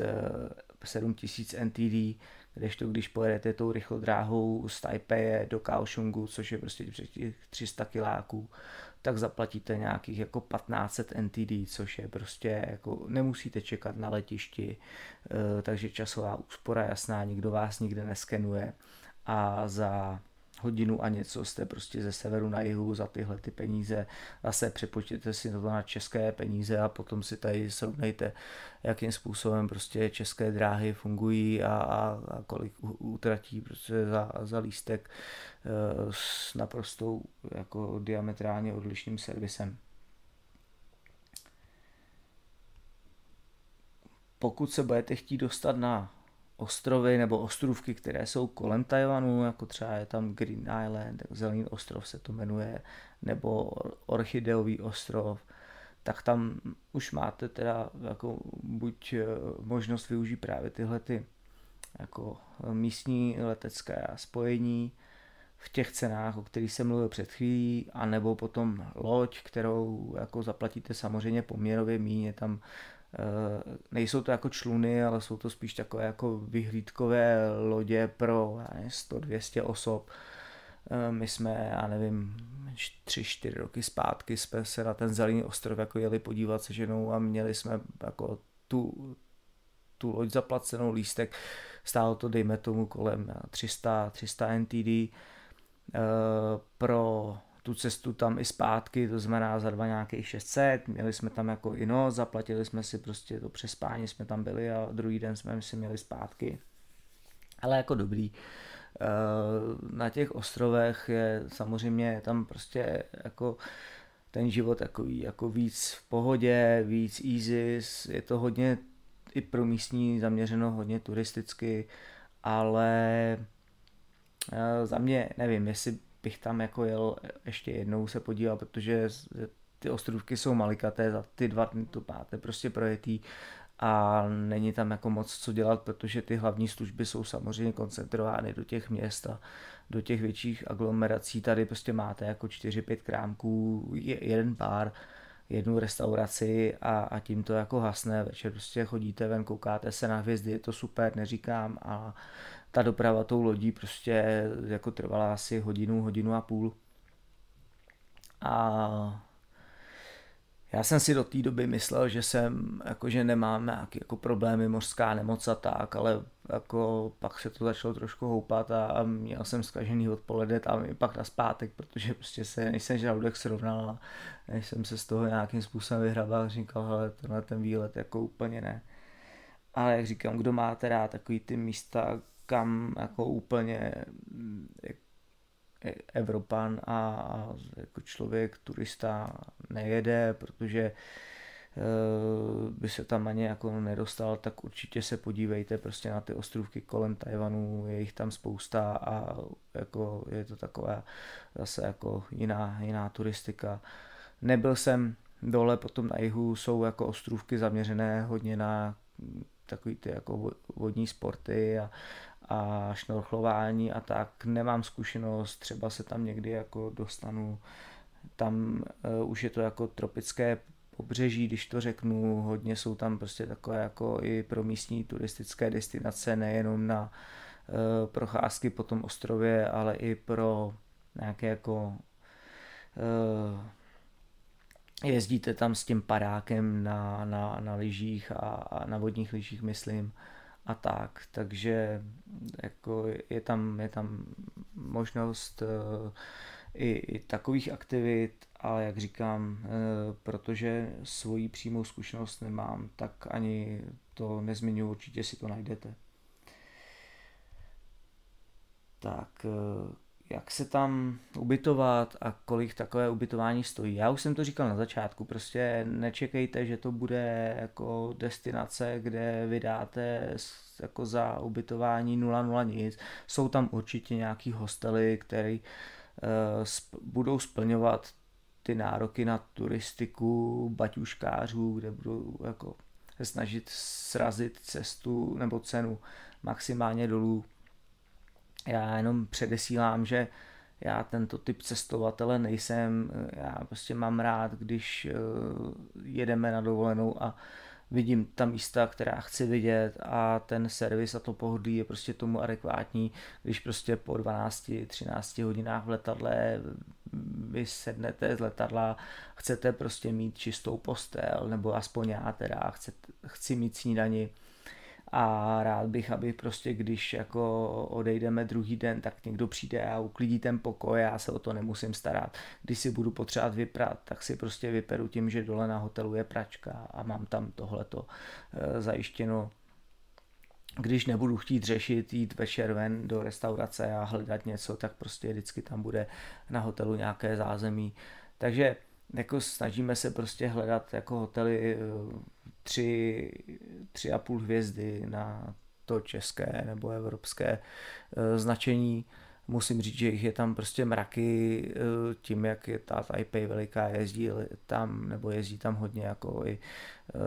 7 tisíc NTD, kdežto když pojedete tou rychlodráhou z Taipei do Kaohsiungu, což je prostě těch 300 kiláků, tak zaplatíte nějakých jako 1500 NTD, což je prostě jako nemusíte čekat na letišti, eh, takže časová úspora jasná, nikdo vás nikde neskenuje a za hodinu a něco jste prostě ze severu na jihu za tyhle ty peníze. Zase přepočtěte si to na české peníze a potom si tady srovnejte, jakým způsobem prostě české dráhy fungují a, a, a kolik utratí prostě za, za lístek e, s naprostou jako diametrálně odlišným servisem. Pokud se budete chtít dostat na ostrovy nebo ostrůvky, které jsou kolem Tajvanu, jako třeba je tam Green Island, Zelený ostrov se to jmenuje, nebo Orchideový ostrov, tak tam už máte teda jako buď eh, možnost využít právě tyhle ty jako místní letecké spojení v těch cenách, o kterých jsem mluvil před chvílí, anebo potom loď, kterou jako zaplatíte samozřejmě poměrově míně, tam Eh, nejsou to jako čluny, ale jsou to spíš takové jako vyhlídkové lodě pro 100-200 osob. Eh, my jsme, já nevím, 3-4 roky zpátky jsme se na ten zelený ostrov jako jeli podívat se ženou a měli jsme jako tu, tu loď zaplacenou lístek. Stálo to, dejme tomu, kolem 300, 300 NTD. Pro tu cestu tam i zpátky, to znamená za dva nějakých 600, měli jsme tam jako i noc, zaplatili jsme si prostě to přespání, jsme tam byli a druhý den jsme si měli zpátky. Ale jako dobrý. Eh, na těch ostrovech je samozřejmě tam prostě jako ten život takový jako víc v pohodě, víc easy, je to hodně i pro místní zaměřeno hodně turisticky, ale eh, za mě nevím, jestli bych tam jako jel ještě jednou se podíval, protože ty ostrovky jsou malikaté, za ty dva dny to máte prostě projetý a není tam jako moc co dělat, protože ty hlavní služby jsou samozřejmě koncentrovány do těch měst a do těch větších aglomerací. Tady prostě máte jako 4-5 krámků, jeden pár, jednu restauraci a, a tím to jako hasne. Večer prostě chodíte ven, koukáte se na hvězdy, je to super, neříkám, a ta doprava tou lodí prostě jako trvala asi hodinu, hodinu a půl. A já jsem si do té doby myslel, že jsem, jako, že nemám nějaké jako problémy, mořská nemoc a tak, ale jako pak se to začalo trošku houpat a, a měl jsem zkažený odpoledne tam i pak na zpátek, protože prostě se, než jsem žaludek srovnal než jsem se z toho nějakým způsobem vyhrabal, říkal, hele, tenhle ten výlet jako úplně ne. Ale jak říkám, kdo máte rád takový ty místa, kam jako úplně mm, Evropan a, jako člověk, turista nejede, protože eh, by se tam ani jako nedostal, tak určitě se podívejte prostě na ty ostrůvky kolem Tajvanu, je jich tam spousta a jako je to taková zase jako jiná, jiná turistika. Nebyl jsem dole potom na jihu, jsou jako ostrůvky zaměřené hodně na takový ty jako vodní sporty a, a šnorchlování a tak. Nemám zkušenost, třeba se tam někdy jako dostanu. Tam uh, už je to jako tropické pobřeží, když to řeknu, hodně jsou tam prostě takové jako i pro místní turistické destinace, nejenom na uh, procházky po tom ostrově, ale i pro nějaké jako uh, jezdíte tam s tím padákem na, na, na lyžích a, a na vodních lyžích, myslím, a tak. Takže jako je, tam, je tam možnost uh, i, i takových aktivit, ale jak říkám, uh, protože svoji přímou zkušenost nemám, tak ani to nezmiňuji, určitě si to najdete. Tak, uh, jak se tam ubytovat a kolik takové ubytování stojí. Já už jsem to říkal na začátku, prostě nečekejte, že to bude jako destinace, kde vydáte jako za ubytování 0,0 nic. Jsou tam určitě nějaký hostely, které uh, budou splňovat ty nároky na turistiku baťuškářů, kde budou jako se snažit srazit cestu nebo cenu maximálně dolů já jenom předesílám, že já tento typ cestovatele nejsem, já prostě mám rád, když eh, jedeme na dovolenou a vidím ta místa, která chci vidět a ten servis a to pohodlí je prostě tomu adekvátní, když prostě po 12-13 hodinách v letadle vy sednete z letadla, chcete prostě mít čistou postel, nebo aspoň já teda chci, chci mít snídani, a rád bych, aby prostě když jako odejdeme druhý den, tak někdo přijde a uklidí ten pokoj, já se o to nemusím starat. Když si budu potřebovat vyprat, tak si prostě vyperu tím, že dole na hotelu je pračka a mám tam tohleto e, zajištěno když nebudu chtít řešit, jít večer ven do restaurace a hledat něco, tak prostě vždycky tam bude na hotelu nějaké zázemí. Takže jako snažíme se prostě hledat jako hotely eh, tři, tři a půl hvězdy na to české nebo evropské eh, značení. Musím říct, že jich je tam prostě mraky eh, tím, jak je ta Taipei veliká, jezdí tam nebo jezdí tam hodně jako i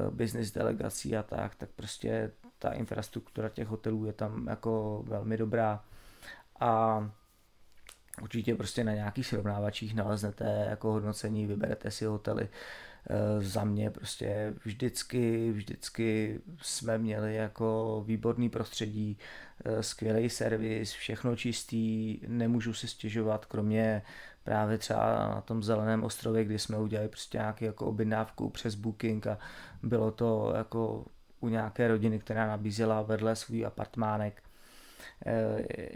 business delegací a tak, tak prostě ta infrastruktura těch hotelů je tam jako velmi dobrá a určitě prostě na nějakých srovnávačích naleznete jako hodnocení, vyberete si hotely. E, za mě prostě vždycky, vždycky jsme měli jako výborný prostředí, e, skvělý servis, všechno čistý, nemůžu si stěžovat, kromě právě třeba na tom zeleném ostrově, kdy jsme udělali prostě nějaký jako objednávku přes booking a bylo to jako u nějaké rodiny, která nabízela vedle svůj apartmánek. eh,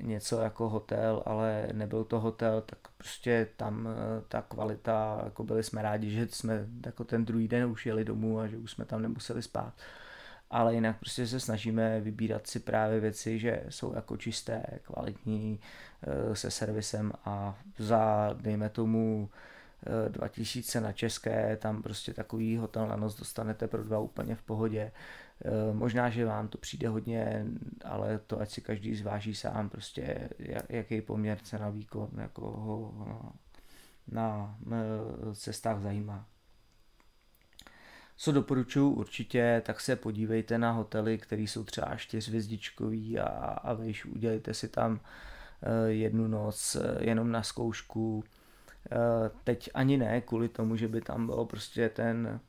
něco jako hotel, ale nebyl to hotel, tak prostě tam eh, ta kvalita, jako byli jsme rádi, že jsme jako ten druhý den už jeli domů a že už jsme tam nemuseli spát. Ale jinak prostě se snažíme vybírat si právě věci, že jsou jako čisté, kvalitní, eh, se servisem a za, dejme tomu, 2000 na české, tam prostě takový hotel na noc dostanete pro dva úplně v pohodě. Eh, možná, že vám to přijde hodně, ale to ať si každý zváží sám, prostě jaký poměr cena výkon jako ho na, na cestách zajímá. Co doporučuji určitě, tak se podívejte na hotely, které jsou třeba čtyřvězdičkový a, a vejš udělejte si tam eh, jednu noc eh, jenom na zkoušku. Teď ani ne kvůli tomu, že by tam bylo prostě ten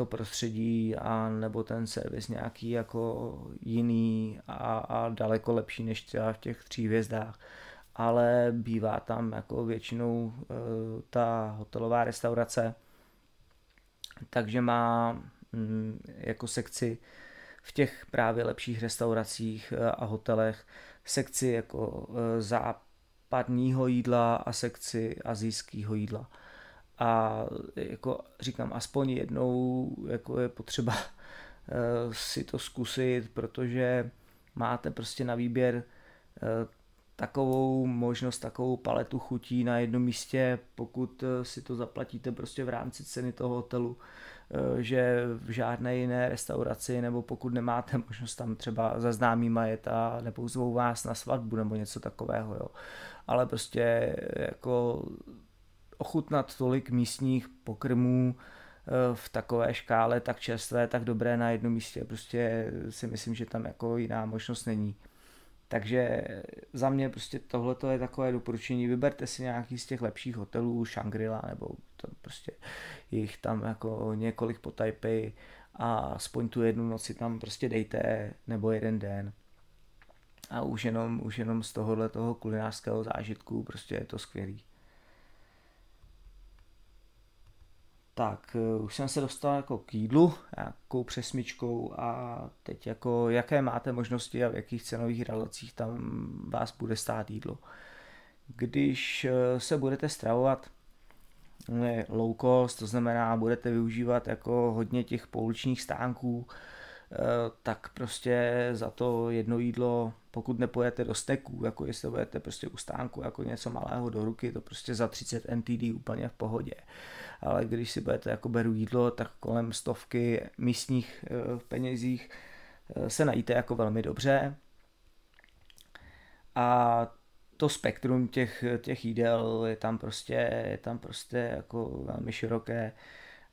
to prostředí a nebo ten servis nějaký jako jiný a, a daleko lepší než třeba v těch tří hvězdách. Ale bývá tam jako většinou e, ta hotelová restaurace, takže má mm, jako sekci v těch právě lepších restauracích e, a hotelech sekci jako e, západního jídla a sekci azijského jídla a jako říkám, aspoň jednou jako je potřeba eh, si to zkusit, protože máte prostě na výběr eh, takovou možnost, takovou paletu chutí na jednom místě, pokud eh, si to zaplatíte prostě v rámci ceny toho hotelu, že v žádné jiné restauraci, nebo pokud nemáte možnost tam třeba za známýma jet a nepouzvou vás na svatbu nebo něco takového, jo. Ale prostě jako ochutnat tolik místních pokrmů eh, v takové škále, tak čerstvé, tak dobré na jednom místě. Prostě si myslím, že tam jako jiná možnost není. Takže za mě prostě tohle je takové doporučení. Vyberte si nějaký z těch lepších hotelů, Shangri-La, nebo to prostě jich tam jako několik po Taipei a aspoň tu jednu noc si tam prostě dejte, nebo jeden den. A už jenom, už jenom z tohohle toho kulinářského zážitku prostě je to skvělý. Tak, eh, už jsem se dostal jako k jídlu, nějakou přesmičkou a teď jako jaké máte možnosti a v jakých cenových relacích tam vás bude stát jídlo. Když eh, se budete stravovat low cost, to znamená budete využívat jako hodně těch pouličních stánků, tak prostě za to jedno jídlo, pokud nepojete do steků, jako jestli budete prostě u stánku jako něco malého do ruky, to prostě za 30 NTD úplně v pohodě ale když si budete jako beru jídlo, tak kolem stovky místních eh, penězích eh, se najíte jako velmi dobře. A to spektrum těch, těch jídel je tam prostě, je tam prostě jako velmi široké,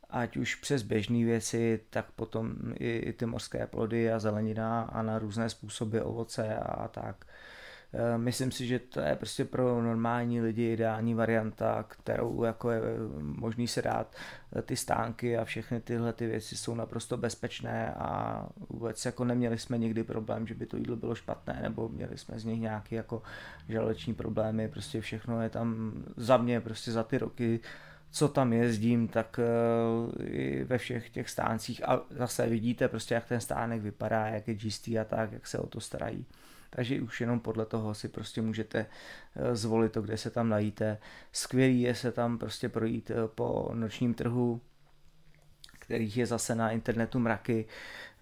ať už přes běžné věci, tak potom i, i ty mořské plody a zelenina a na různé způsoby ovoce a tak. Eh, myslím si, že to je prostě pro normální lidi ideální varianta, kterou jako je možný se dát. Eh, ty stánky a všechny tyhle ty věci jsou naprosto bezpečné a vůbec jako neměli jsme nikdy problém, že by to jídlo bylo špatné nebo měli jsme z nich nějaké jako žaleční problémy, prostě všechno je tam za mě prostě za ty roky co tam jezdím, tak uh, i ve všech těch stáncích a zase vidíte prostě, jak ten stánek vypadá, jak je čistý a tak, jak se o to starají. Takže už jenom podle toho si prostě můžete uh, zvolit to, kde se tam najíte. Skvělý je se tam prostě projít uh, po nočním trhu, kterých je zase na internetu mraky.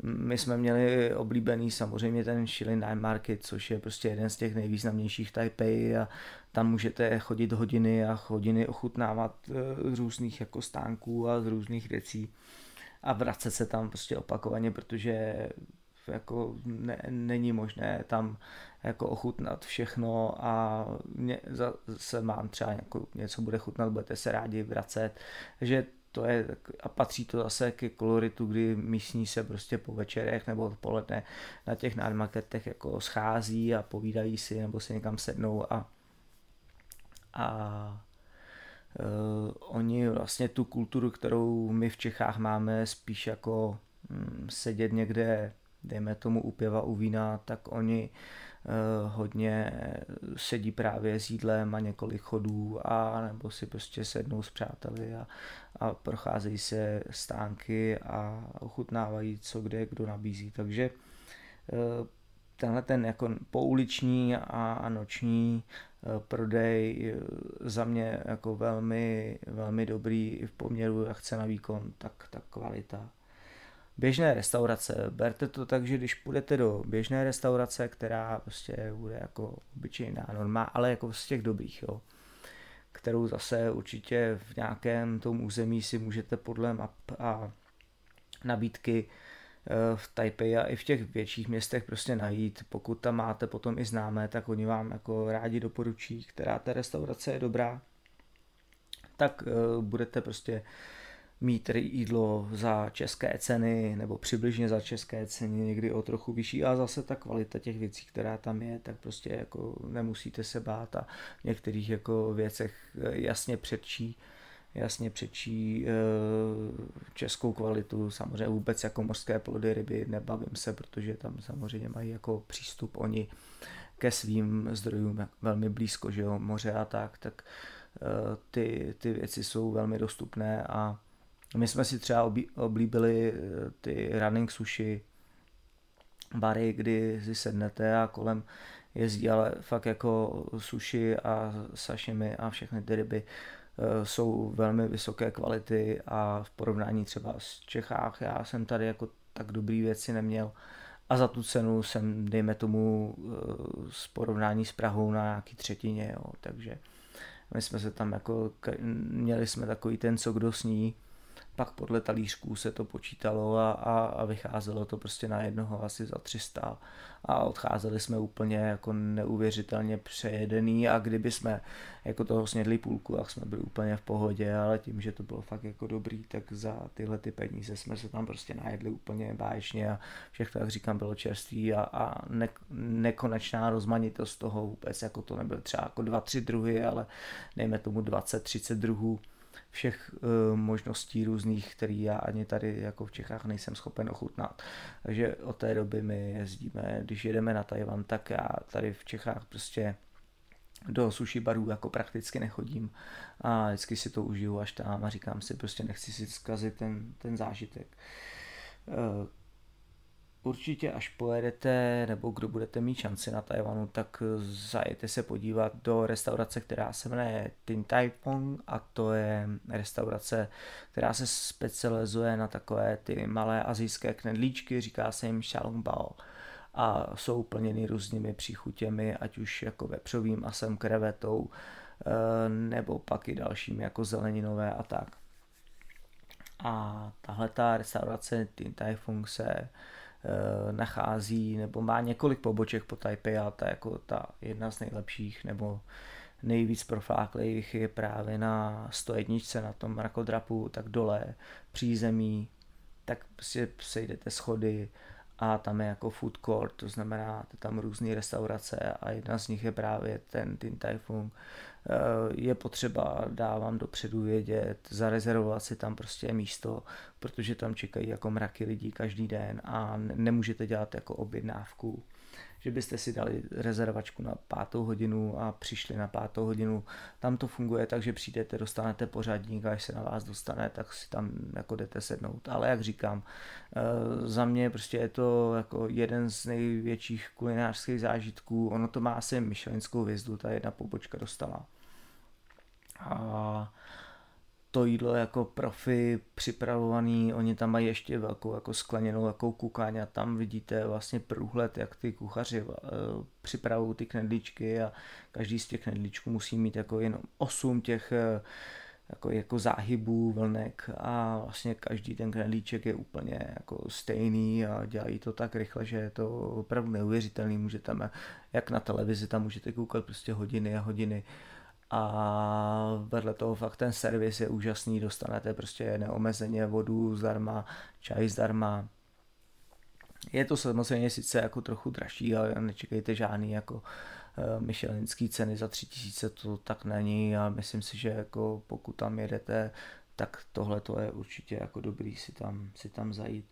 My jsme měli oblíbený samozřejmě ten Shilin Night Market, což je prostě jeden z těch nejvýznamnějších Taipei a tam můžete chodit hodiny a hodiny ochutnávat eh, z různých jako stánků a z různých věcí a vracet se tam prostě opakovaně, protože jako ne, není možné tam jako ochutnat všechno a mě, zase mám třeba jako něco bude chutnat, budete se rádi vracet, že to je, a patří to zase ke koloritu, kdy místní se prostě po večerech nebo odpoledne na těch nadmarketech jako schází a povídají si nebo si někam sednou a, a uh, oni vlastně tu kulturu, kterou my v Čechách máme spíš jako um, sedět někde, dejme tomu u piva, u vína, tak oni hodně sedí právě s jídlem a několik chodů a nebo si prostě sednou s přáteli a, a procházejí se stánky a ochutnávají, co kde kdo nabízí. Takže eh, tenhle ten jako pouliční a, noční eh, prodej za mě jako velmi, velmi dobrý v poměru jak chce na výkon, tak, tak kvalita běžné restaurace. Berte to tak, že když půjdete do běžné restaurace, která prostě bude jako obyčejná, normá, ale jako z těch dobrých, jo, kterou zase určitě v nějakém tom území si můžete podle map a nabídky eh, v Taipei a i v těch větších městech prostě najít. Pokud tam máte potom i známé, tak oni vám jako rádi doporučí, která ta restaurace je dobrá, tak uh, budete prostě mít jídlo za české ceny nebo přibližně za české ceny, někdy o trochu vyšší. A zase ta kvalita těch věcí, která tam je, tak prostě jako nemusíte se bát a v některých jako věcech eh, jasně předčí jasně přečí e, českou kvalitu, samozřejmě vůbec jako mořské plody, ryby nebavím se, protože tam samozřejmě mají jako přístup oni ke svým zdrojům velmi blízko, že jo, moře a tak, tak e, ty, ty věci jsou velmi dostupné a my jsme si třeba oblíbili eh, ty running sushi bary, kdy si sednete a kolem jezdí, ale fakt jako sushi a sashimi a všechny ty ryby eh, jsou velmi vysoké kvality a v porovnání třeba s Čechách, já jsem tady jako tak dobrý věci neměl a za tu cenu jsem, dejme tomu, z eh, porovnání s Prahou na nějaký třetině, jo. takže my jsme se tam jako, měli jsme takový ten, co kdo sní, pak podle talířků se to počítalo a, a, a vycházelo to prostě na jednoho asi za 300 a odcházeli jsme úplně jako neuvěřitelně přejedený a kdyby jsme jako toho snědli půlku, tak jsme byli úplně v pohodě, ale tím, že to bylo fakt jako dobrý, tak za tyhle ty peníze jsme se tam prostě najedli úplně báječně a všechno, jak říkám, bylo čerství a, a ne, nekonečná rozmanitost toho vůbec, jako to nebylo třeba jako dva, tři druhy, ale nejme tomu 20-30 druhů všech uh, možností různých, který já ani tady jako v Čechách nejsem schopen ochutnat. Takže od té doby my jezdíme, když jedeme na Tajvan, tak já tady v Čechách prostě do sushi barů jako prakticky nechodím a vždycky si to užiju až tam a říkám si, prostě nechci si zkazit ten, ten zážitek. Uh, určitě až pojedete, nebo kdo budete mít šanci na Tajvanu, tak zajete se podívat do restaurace, která se jmenuje Tin Tai Fung a to je restaurace, která se specializuje na takové ty malé azijské knedlíčky, říká se jim Bao a jsou plněny různými příchutěmi, ať už jako vepřovým masem, krevetou, eh, nebo pak i dalšími jako zeleninové a tak. A tahle ta restaurace Tin Tai Fung se Eh, nachází nebo má několik poboček po Taipei a ta jako ta jedna z nejlepších nebo nejvíc profláklých je právě na 101 na tom mrakodrapu, tak dole přízemí, tak prostě sejdete schody a tam je jako food court, to znamená tam různé restaurace a jedna z nich je právě ten Tin Tai Fung, Eh, je potřeba, dávám dopředu vědět, zarezervovat si tam prostě místo, protože tam čekají jako mraky lidí každý den a nemůžete dělat jako objednávku že byste si dali rezervačku na pátou hodinu a přišli na pátou hodinu. Tam to funguje tak, že přijdete, dostanete pořadník a až se na vás dostane, tak si tam jako jdete sednout. Ale jak říkám, eh, za mě prostě je to jako jeden z největších kulinářských zážitků. Ono to má asi myšlenskou hvězdu, ta jedna pobočka dostala. A to jídlo jako profi připravovaný, oni tam mají ještě velkou jako skleněnou jako kukáň a tam vidíte vlastně průhled, jak ty kuchaři uh, připravují ty knedlíčky a každý z těch knedlíčků musí mít jako jenom 8 těch uh, jako, jako záhybů, vlnek a vlastně každý ten knedlíček je úplně jako stejný a dělají to tak rychle, že je to opravdu neuvěřitelný, můžete tam, jak na televizi, tam můžete koukat prostě hodiny a hodiny a vedle toho fakt ten servis je úžasný, dostanete prostě neomezeně vodu zdarma, čaj zdarma. Je to samozřejmě sice jako trochu dražší, ale nečekejte žádný jako eh, myšelinský ceny za tři tisíce, to tak není a myslím si, že jako pokud tam jedete, tak tohle to je určitě jako dobrý si tam, si tam zajít.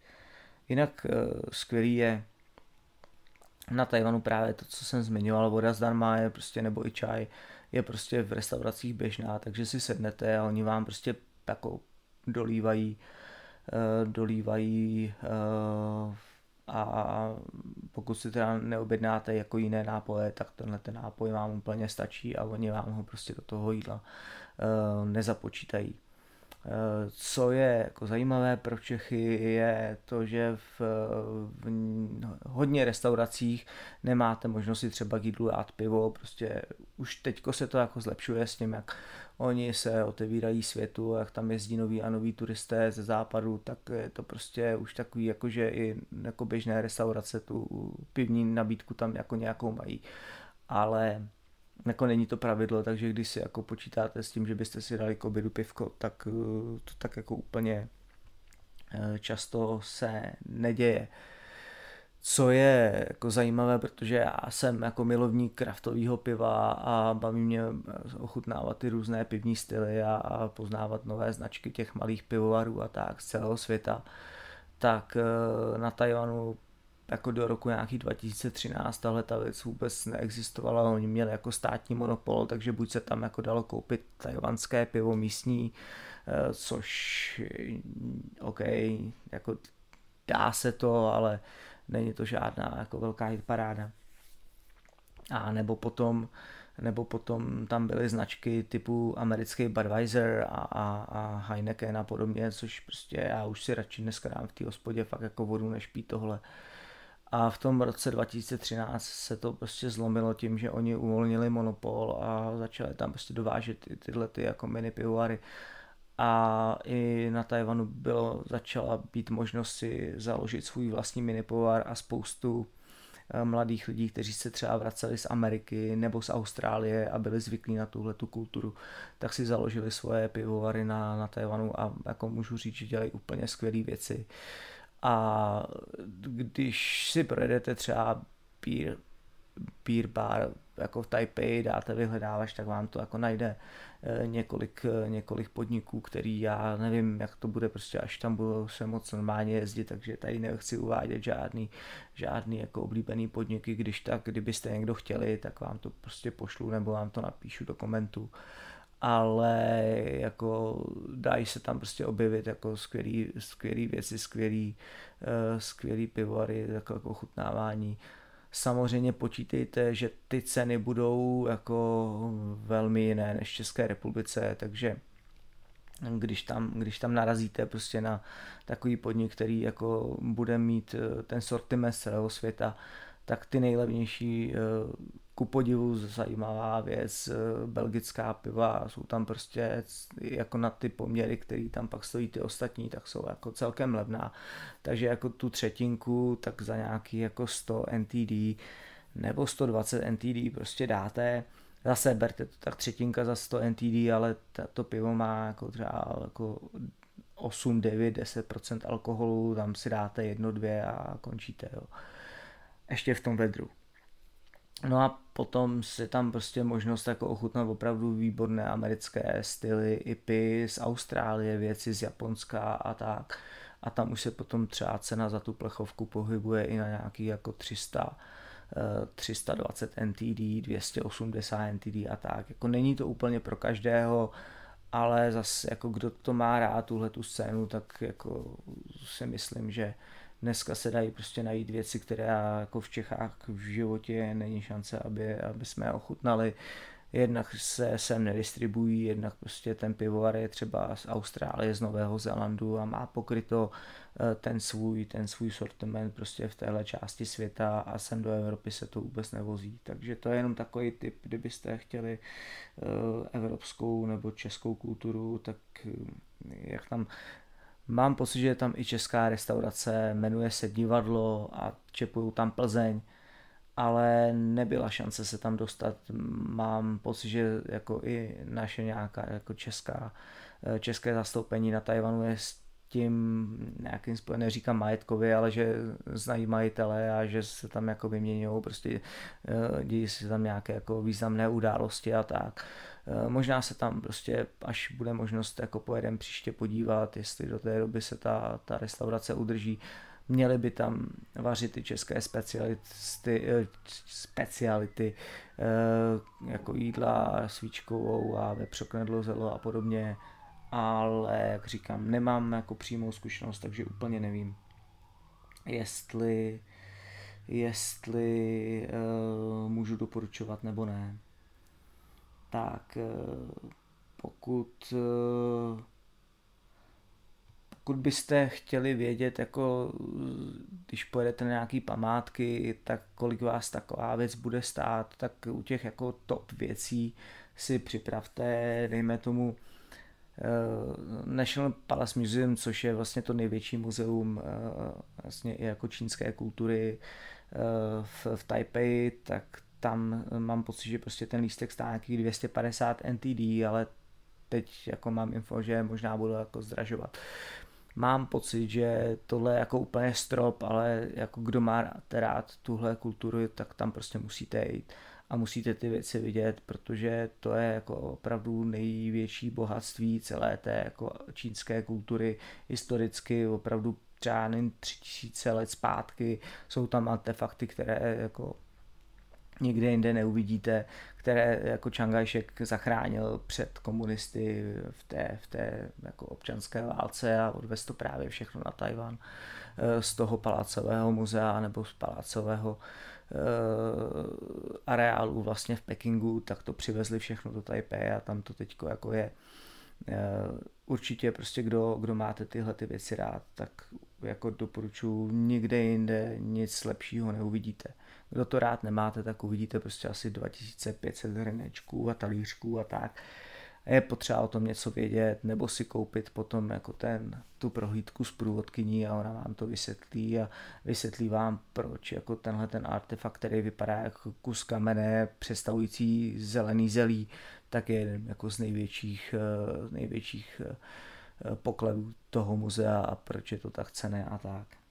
Jinak eh, skvělý je na Tajvanu právě to, co jsem zmiňoval, voda zdarma je prostě nebo i čaj, je prostě v restauracích běžná, takže si sednete a oni vám prostě jako dolívají, uh, dolívají uh, a pokud si teda neobjednáte jako jiné nápoje, tak tenhle ten nápoj vám úplně stačí a oni vám ho prostě do toho jídla uh, nezapočítají. Co je jako zajímavé pro Čechy je to, že v, v hodně restauracích nemáte možnost si třeba k jídlu dát pivo, prostě už teďko se to jako zlepšuje s tím, jak oni se otevírají světu, jak tam jezdí noví a noví turisté ze západu, tak je to prostě už takový, jako že i jako běžné restaurace tu pivní nabídku tam jako nějakou mají. Ale jako není to pravidlo, takže když si jako počítáte s tím, že byste si dali k obědu pivko, tak eh, to tak jako úplně eh, často se neděje. Co je jako zajímavé, protože já jsem jako milovník kraftového piva a baví mě eh, ochutnávat ty různé pivní styly a, poznávat nové značky těch malých pivovarů a tak z celého světa, tak na Tajvanu jako do roku nějaký 2013 tahle ta věc vůbec neexistovala, oni měli jako státní monopol, takže buď se tam jako dalo koupit tajvanské pivo místní, eh, což OK, jako dá se to, ale není to žádná jako velká paráda. A nebo potom, nebo potom tam byly značky typu americký Budweiser a, a, a Heineken a podobně, což prostě já už si radši dneska dám v té hospodě fakt jako vodu, než pít tohle. Uh, a v tom roce 2013 se to prostě zlomilo tím, že oni uvolnili monopol a začali tam prostě dovážet ty, tyhle ty jako mini pivovary. A i na Tajvanu bylo, začala být možnost si založit svůj vlastní mini pivovar a spoustu eh, mladých lidí, kteří se třeba vraceli z Ameriky nebo z Austrálie a byli zvyklí na tuhle tu kulturu, tak si založili svoje pivovary na, na Tajvanu a jako můžu říct, že dělají úplně skvělé věci. Uh, a když si projedete třeba beer, beer bar jako v Taipei, dáte vyhledávač, tak vám to jako najde eh, několik, eh, několik podniků, který já nevím, jak to bude prostě, až tam budu se moc normálně jezdit, takže tady nechci uvádět žádný, žádný jako oblíbený podniky, když tak, kdybyste někdo chtěli, tak vám to prostě pošlu nebo vám to napíšu do komentů ale jako dají se tam prostě objevit jako skvělý, skvělý věci, skvělý, uh, skvělý pivovary, jako, jako ochutnávání. Samozřejmě počítejte, že ty ceny budou jako velmi jiné než v České republice, takže když tam, když tam narazíte prostě na takový podnik, který jako bude mít eh, ten sortiment celého světa, tak ty nejlevnější, eh, ku podivu zajímavá věc, eh, belgická piva, jsou tam prostě jako na ty poměry, které tam pak stojí ty ostatní, tak jsou jako celkem levná. Takže jako tu třetinku, tak za nějaký jako 100 NTD nebo 120 NTD prostě dáte, zase berte to tak třetinka za 100 NTD, ale to pivo má jako třeba jako 8, 9, 10% alkoholu, tam si dáte jedno, dvě a končíte. Jo ještě v tom vedru. No a potom se tam prostě možnost jako ochutnat opravdu výborné americké styly, IPy z Austrálie, věci z Japonska a tak. A tam už se potom třeba cena za tu plechovku pohybuje i na nějaký jako 300, 320 NTD, 280 NTD a tak. Jako není to úplně pro každého, ale zase jako kdo to má rád, tuhle tu scénu, tak jako si myslím, že dneska se dají prostě najít věci, které jako v Čechách v životě není šance, aby, aby jsme ochutnali. Jednak se sem nedistribují, jednak prostě ten pivovar je třeba z Austrálie, z Nového Zélandu a má pokryto eh, ten svůj, ten svůj sortiment prostě v téhle části světa a sem do Evropy se to vůbec nevozí. Takže to je jenom takový typ, kdybyste chtěli eh, evropskou nebo českou kulturu, tak eh, jak tam Mám pocit, že je tam i česká restaurace, jmenuje se Divadlo a čepují tam Plzeň, ale nebyla šance se tam dostat. Mám pocit, že jako i naše nějaká jako česká, eh, české zastoupení na Tajvanu je tím nějakým způsobem, neříkám majetkově, ale že znají majitele a že se tam jako vyměňují, prostě eh, dějí se tam nějaké jako významné události a tak. Eh, možná se tam prostě, až bude možnost, jako pojedem příště podívat, jestli do té doby se ta, ta restaurace udrží, měli by tam vařit ty české speciality, eh, speciality jako jídla svíčkovou a vepřoknedlo zelo a podobně, ale jak říkám, nemám jako přímou zkušenost, takže úplně nevím, jestli, jestli uh, můžu doporučovat nebo ne. Tak uh, pokud uh, pokud byste chtěli vědět, jako když pojedete na nějaký památky, tak kolik vás taková věc bude stát, tak u těch jako top věcí si připravte, dejme tomu, National Palace Museum, což je vlastně to největší muzeum eh, vlastně i jako čínské kultury eh, v, v Taipei, tak tam mám pocit, že prostě ten lístek stá nějakých 250 NTD, ale teď jako mám info, že možná budu jako zdražovat. Mám pocit, že tohle je jako úplně strop, ale jako kdo má rád, tuhle kulturu, tak tam prostě musíte jít a musíte ty věci vidět, protože to je jako opravdu největší bohatství celé té jako čínské kultury. Historicky, opravdu třeba tři tisíce let zpátky jsou tam artefakty, které jako nikde jinde neuvidíte, které jako Čangajšek zachránil před komunisty v té, v té jako občanské válce a odvez to právě všechno na Tajvan eh, z toho palácového muzea nebo z palácového Eh, areálu vlastně v Pekingu, tak to přivezli všechno do Taipei a tam to teďko jako je. Eh, určitě prostě kdo, kdo máte tyhle ty věci rád, tak jako doporučuji nikde jinde nic lepšího neuvidíte. Kdo to rád nemáte, tak uvidíte prostě asi 2500 hrnečků a talířků a tak je potřeba o tom něco vědět, nebo si koupit potom jako ten, tu prohlídku s průvodkyní a ona vám to vysvětlí a vysvětlí vám, proč jako tenhle ten artefakt, který vypadá jako kus kamene představující zelený zelí, tak je jeden jako z největších, eh, největších eh, pokladů toho muzea a proč je to tak cené a tak.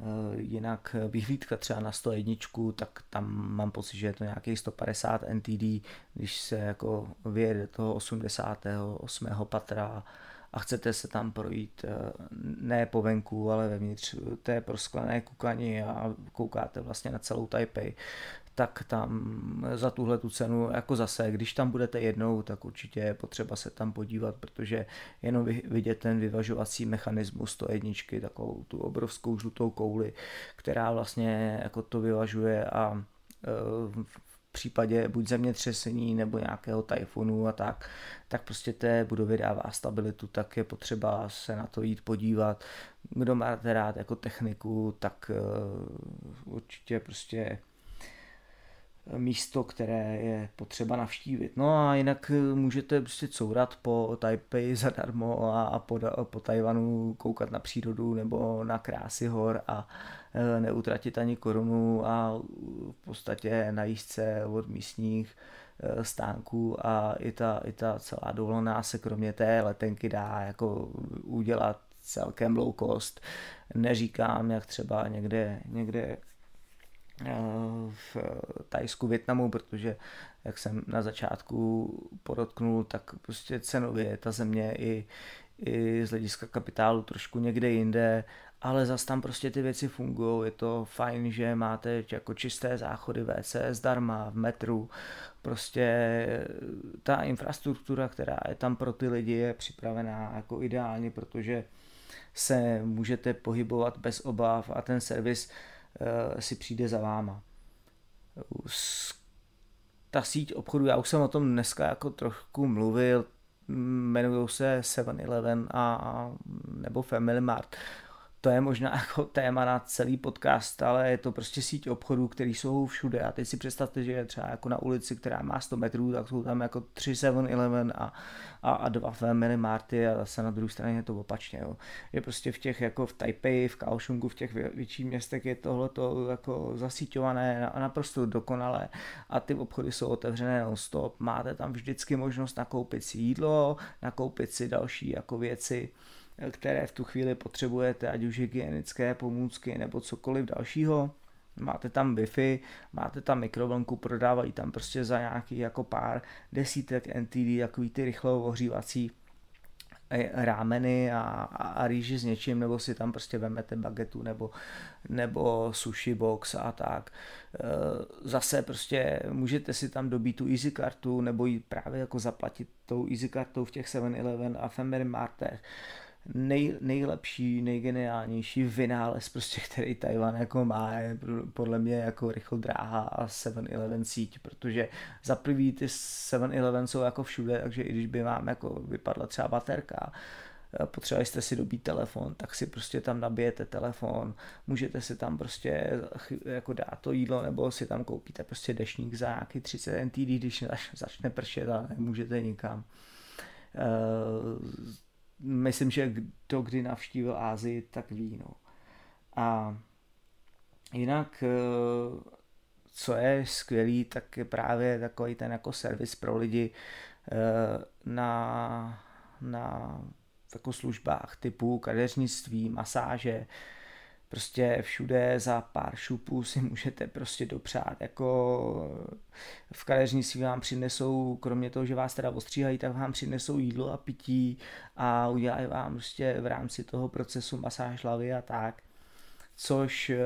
Eh, jinak vyhlídka třeba na 101, tak tam mám pocit, že je to nějaký 150 NTD, když se jako vyjede toho 88. patra a chcete se tam projít eh, ne po venku, ale vevnitř té prosklené kukani a koukáte vlastně na celou Taipei, tak tam za tuhle tu cenu, jako zase, když tam budete jednou, tak určitě je potřeba se tam podívat, protože jenom vidět ten vyvažovací mechanismus to jedničky, takovou tu obrovskou žlutou kouli, která vlastně jako to vyvažuje a e, v případě buď zemětřesení nebo nějakého tajfunu a tak, tak prostě té budově dává stabilitu, tak je potřeba se na to jít podívat. Kdo máte rád jako techniku, tak e, určitě prostě místo, které je potřeba navštívit. No a jinak eh, můžete prostě courat po Taipei zadarmo a po, po Tajvanu koukat na přírodu nebo na krásy hor a eh, neutratit ani korunu a v podstatě najíst se od místních eh, stánků a i ta, i ta celá dovolená se kromě té letenky dá jako udělat celkem low cost. Neříkám, jak třeba někde, někde v Tajsku, Větnamu, protože jak jsem na začátku podotknul, tak prostě cenově ta země i, i z hlediska kapitálu trošku někde jinde, ale zas tam prostě ty věci fungují, je to fajn, že máte jako čisté záchody WC zdarma v metru, prostě ta infrastruktura, která je tam pro ty lidi, je připravená jako ideálně, protože se můžete pohybovat bez obav a ten servis si přijde za váma. Ta síť obchodu, já už jsem o tom dneska jako trochu mluvil, jmenují se 7-Eleven a, nebo Family Mart to je možná jako téma na celý podcast, ale je to prostě síť obchodů, které jsou všude. A teď si představte, že je třeba jako na ulici, která má 100 metrů, tak jsou tam jako 3 7-Eleven a, a, a dva Family Marty a zase na druhé straně je to opačně. Jo. Je prostě v těch jako v Taipei, v Kaohsiungu, v těch větších městech je tohle to jako zasíťované a naprosto dokonalé a ty obchody jsou otevřené non-stop. Máte tam vždycky možnost nakoupit si jídlo, nakoupit si další jako věci které v tu chvíli potřebujete, ať už hygienické pomůcky nebo cokoliv dalšího. Máte tam Wi-Fi, máte tam mikrovlnku, prodávají tam prostě za nějaký jako pár desítek NTD, takový ty rychlo ohřívací eh, rámeny a, a, a rýži s něčím, nebo si tam prostě vemete bagetu nebo, nebo sushi box a tak. Eh, zase prostě můžete si tam dobít tu easy kartu nebo ji právě jako zaplatit tou easy kartou v těch 7-Eleven a Family Martech nej, nejlepší, nejgeniálnější vynález, prostě, který Tajvan jako má, je podle mě jako rychl dráha a 7-Eleven síť, protože za prvý ty 7-Eleven jsou jako všude, takže i když by vám jako vypadla třeba baterka, eh, potřebovali jste si dobít telefon, tak si prostě tam nabijete telefon, můžete si tam prostě jako dát to jídlo, nebo si tam koupíte prostě dešník za nějaký 30 NTD, když začne pršet a nemůžete nikam. Myslím, že kdo kdy navštívil Ázii, tak ví. No. A jinak, eh, co je skvělý, tak je právě takový ten jako servis pro lidi eh, na, na jako službách typu kadeřnictví, masáže, prostě všude za pár šupů si můžete prostě dopřát, jako v kadeřnictví vám přinesou, kromě toho, že vás teda ostříhají, tak vám přinesou jídlo a pití a udělají vám prostě v rámci toho procesu masáž hlavy a tak což eh,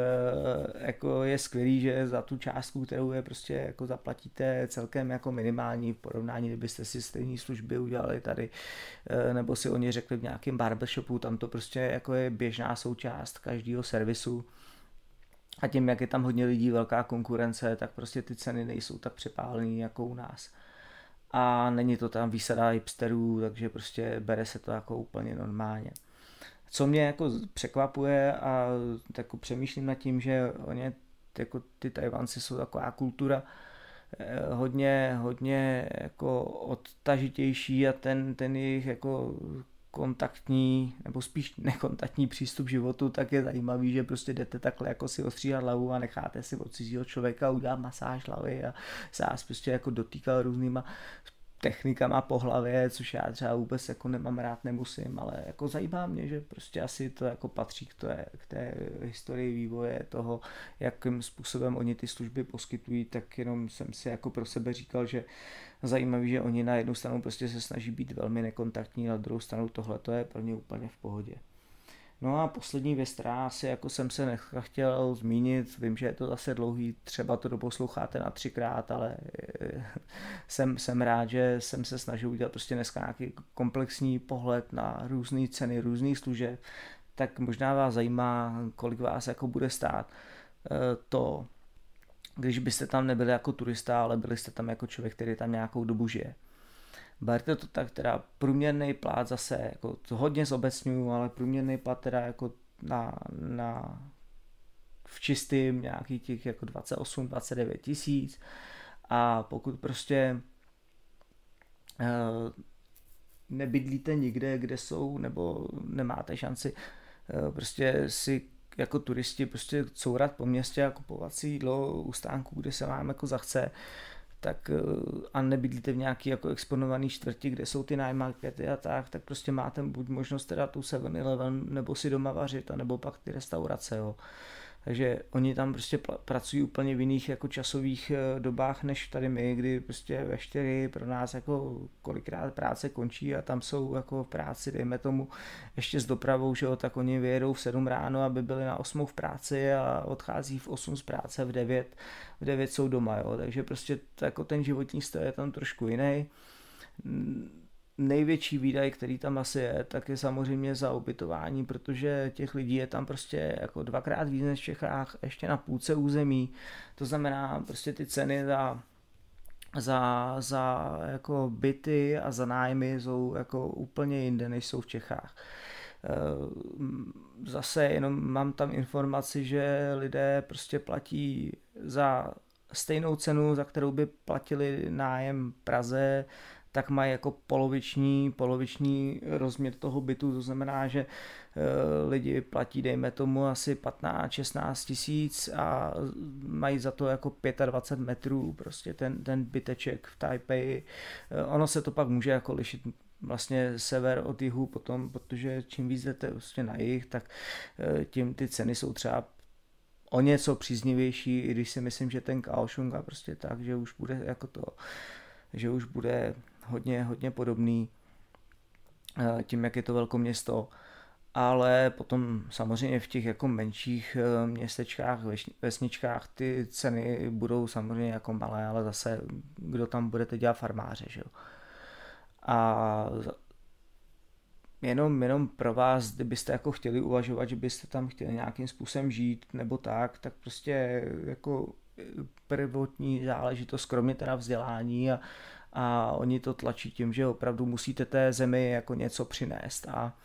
jako je skvělý, že za tu částku, kterou je prostě jako zaplatíte celkem jako minimální v porovnání, kdybyste si stejné služby udělali tady, eh, nebo si oni řekli v nějakém barbershopu, tam to prostě jako je běžná součást každého servisu. A tím, jak je tam hodně lidí, velká konkurence, tak prostě ty ceny nejsou tak přepálené jako u nás. A není to tam výsada hipsterů, takže prostě bere se to jako úplně normálně. Co mě jako překvapuje a jako přemýšlím nad tím, že oni, jako ty Tajvanci jsou taková kultura eh, hodně, hodně jako odtažitější a ten, ten jejich jako kontaktní, nebo spíš nekontaktní přístup k životu, tak je zajímavý, že prostě jdete takhle jako si ostříhat hlavu a necháte si od cizího člověka udělat masáž hlavy a se vás prostě jako dotýkal různýma technikama po hlavě, což já třeba vůbec jako nemám rád, nemusím, ale jako zajímá mě, že prostě asi to jako patří k té, k té historii vývoje toho, jakým způsobem oni ty služby poskytují, tak jenom jsem si jako pro sebe říkal, že zajímavý, že oni na jednu stranu prostě se snaží být velmi nekontaktní, na druhou stranu tohle to je pro ně úplně v pohodě. No a poslední věc, která asi jako jsem se nechtěl zmínit, vím, že je to zase dlouhý, třeba to doposloucháte na třikrát, ale eh, jsem, jsem rád, že jsem se snažil udělat prostě dneska nějaký komplexní pohled na různé ceny, různých služeb, tak možná vás zajímá, kolik vás jako bude stát eh, to, když byste tam nebyli jako turista, ale byli jste tam jako člověk, který tam nějakou dobu žije berte to tak, teda průměrný plát zase, jako to hodně zobecňuju, ale průměrný plat teda jako na, na v čistým nějaký těch jako 28-29 tisíc. A pokud prostě uh, nebydlíte nikde, kde jsou, nebo nemáte šanci uh, prostě si jako turisti prostě courat po městě a kupovat si jídlo u stánku, kde se vám jako zachce, tak eh, a nebydlíte v nějaký jako exponovaný čtvrti, kde jsou ty nájmarkety a tak, tak prostě máte buď možnost teda tu 7-Eleven nebo si doma vařit, nebo pak ty restaurace, jo. Takže oni tam prostě pracují úplně v jiných jako časových eh, dobách než tady my, kdy prostě ve čtyři pro nás jako kolikrát práce končí a tam jsou jako v práci, dejme tomu, ještě s dopravou, že jo, tak oni vyjedou v 7 ráno, aby byli na 8 v práci a odchází v 8 z práce, v 9, v 9 jsou doma, jo, takže prostě jako ten životní styl je tam trošku jiný největší výdaj, který tam asi je, tak je samozřejmě za ubytování, protože těch lidí je tam prostě jako dvakrát víc než v Čechách, ještě na půlce území. To znamená prostě ty ceny za, za, za jako byty a za nájmy jsou jako úplně jinde, než jsou v Čechách. Eh, zase jenom mám tam informaci, že lidé prostě platí za stejnou cenu, za kterou by platili nájem Praze, tak mají jako poloviční, poloviční rozměr toho bytu, to znamená, že eh, lidi platí, dejme tomu, asi 15-16 tisíc a mají za to jako 25 metrů, prostě ten, ten byteček v Taipei. Eh, ono se to pak může jako lišit vlastně sever od jihu potom, protože čím víc jdete vlastně na jih, tak eh, tím ty ceny jsou třeba o něco příznivější, i když si myslím, že ten Kaohsiung prostě tak, že už bude jako to, že už bude hodně, hodně podobný eh, tím, jak je to velkoměsto, ale potom samozřejmě v těch jako menších eh, městečkách, vesničkách ty ceny budou samozřejmě jako malé, ale zase kdo tam budete dělat farmáře, že jo. A jenom, jenom pro vás, kdybyste jako chtěli uvažovat, že byste tam chtěli nějakým způsobem žít nebo tak, tak prostě jako prvotní záležitost, kromě teda vzdělání a, a oni to tlačí tím, že opravdu musíte té zemi jako něco přinést a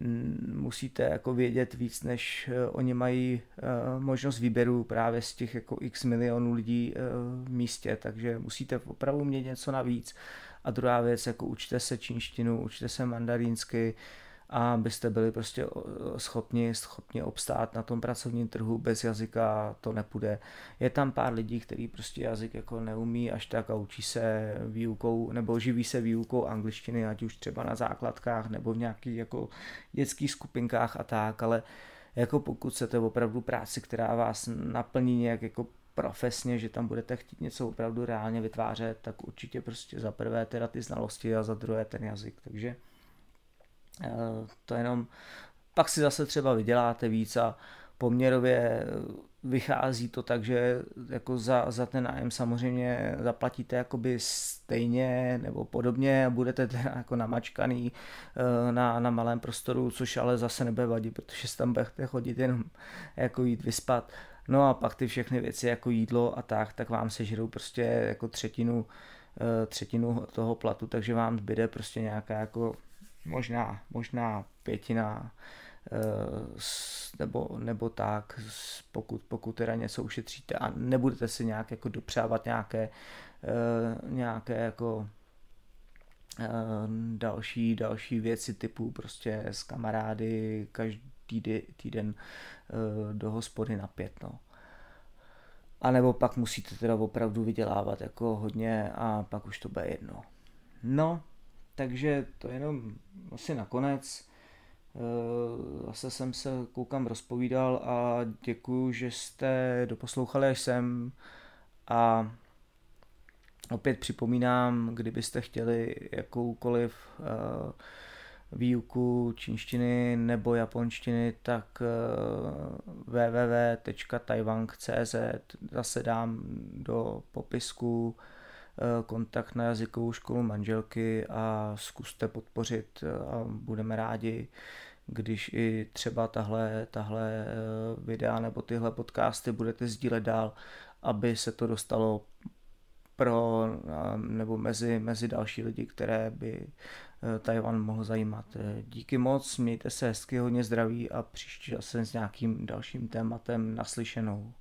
mm, musíte jako vědět víc, než eh, oni mají eh, možnost výběru právě z těch jako x milionů lidí eh, v místě, takže musíte opravdu mít něco navíc. A druhá věc, jako učte se čínštinu, učte se mandarínsky, a byste byli prostě schopni, schopni obstát na tom pracovním trhu bez jazyka, to nepůjde. Je tam pár lidí, kteří prostě jazyk jako neumí až tak a učí se výukou, nebo živí se výukou angličtiny, ať už třeba na základkách, nebo v nějakých jako dětských skupinkách a tak, ale jako pokud chcete opravdu práci, která vás naplní nějak jako profesně, že tam budete chtít něco opravdu reálně vytvářet, tak určitě prostě za prvé teda ty znalosti a za druhé ten jazyk, takže to jenom pak si zase třeba vyděláte víc a poměrově vychází to tak, že jako za, za ten nájem samozřejmě zaplatíte jakoby stejně nebo podobně a budete teda jako namačkaný eh, na, na malém prostoru, což ale zase nebude vadit, protože si tam budete chodit jenom jako jít vyspat. No a pak ty všechny věci jako jídlo a tak, tak vám sežerou prostě jako třetinu, eh, třetinu toho platu, takže vám zbyde prostě nějaká jako možná, možná pětina eh, nebo, nebo tak, pokud, pokud teda něco ušetříte a nebudete si nějak jako dopřávat nějaké, eh, nějaké jako eh, další, další věci typu prostě s kamarády každý týden do hospody na pět, no. A nebo pak musíte teda opravdu vydělávat jako hodně a pak už to bude jedno. No, takže to jenom asi nakonec. Eh, zase jsem se koukám rozpovídal a děkuju, že jste doposlouchali až sem a opět připomínám, kdybyste chtěli jakoukoliv eh, výuku čínštiny nebo japonštiny, tak eh, www.taiwan.cz zase dám do popisku kontakt na jazykovou školu manželky a zkuste podpořit eh, a budeme rádi, když i třeba tahle, tahle eh, videa nebo tyhle podcasty budete sdílet dál, aby se to dostalo pro nebo mezi, mezi další lidi, které by Tajvan mohl zajímat. Díky moc, mějte se hezky, hodně zdraví a příště zase s nějakým dalším tématem naslyšenou.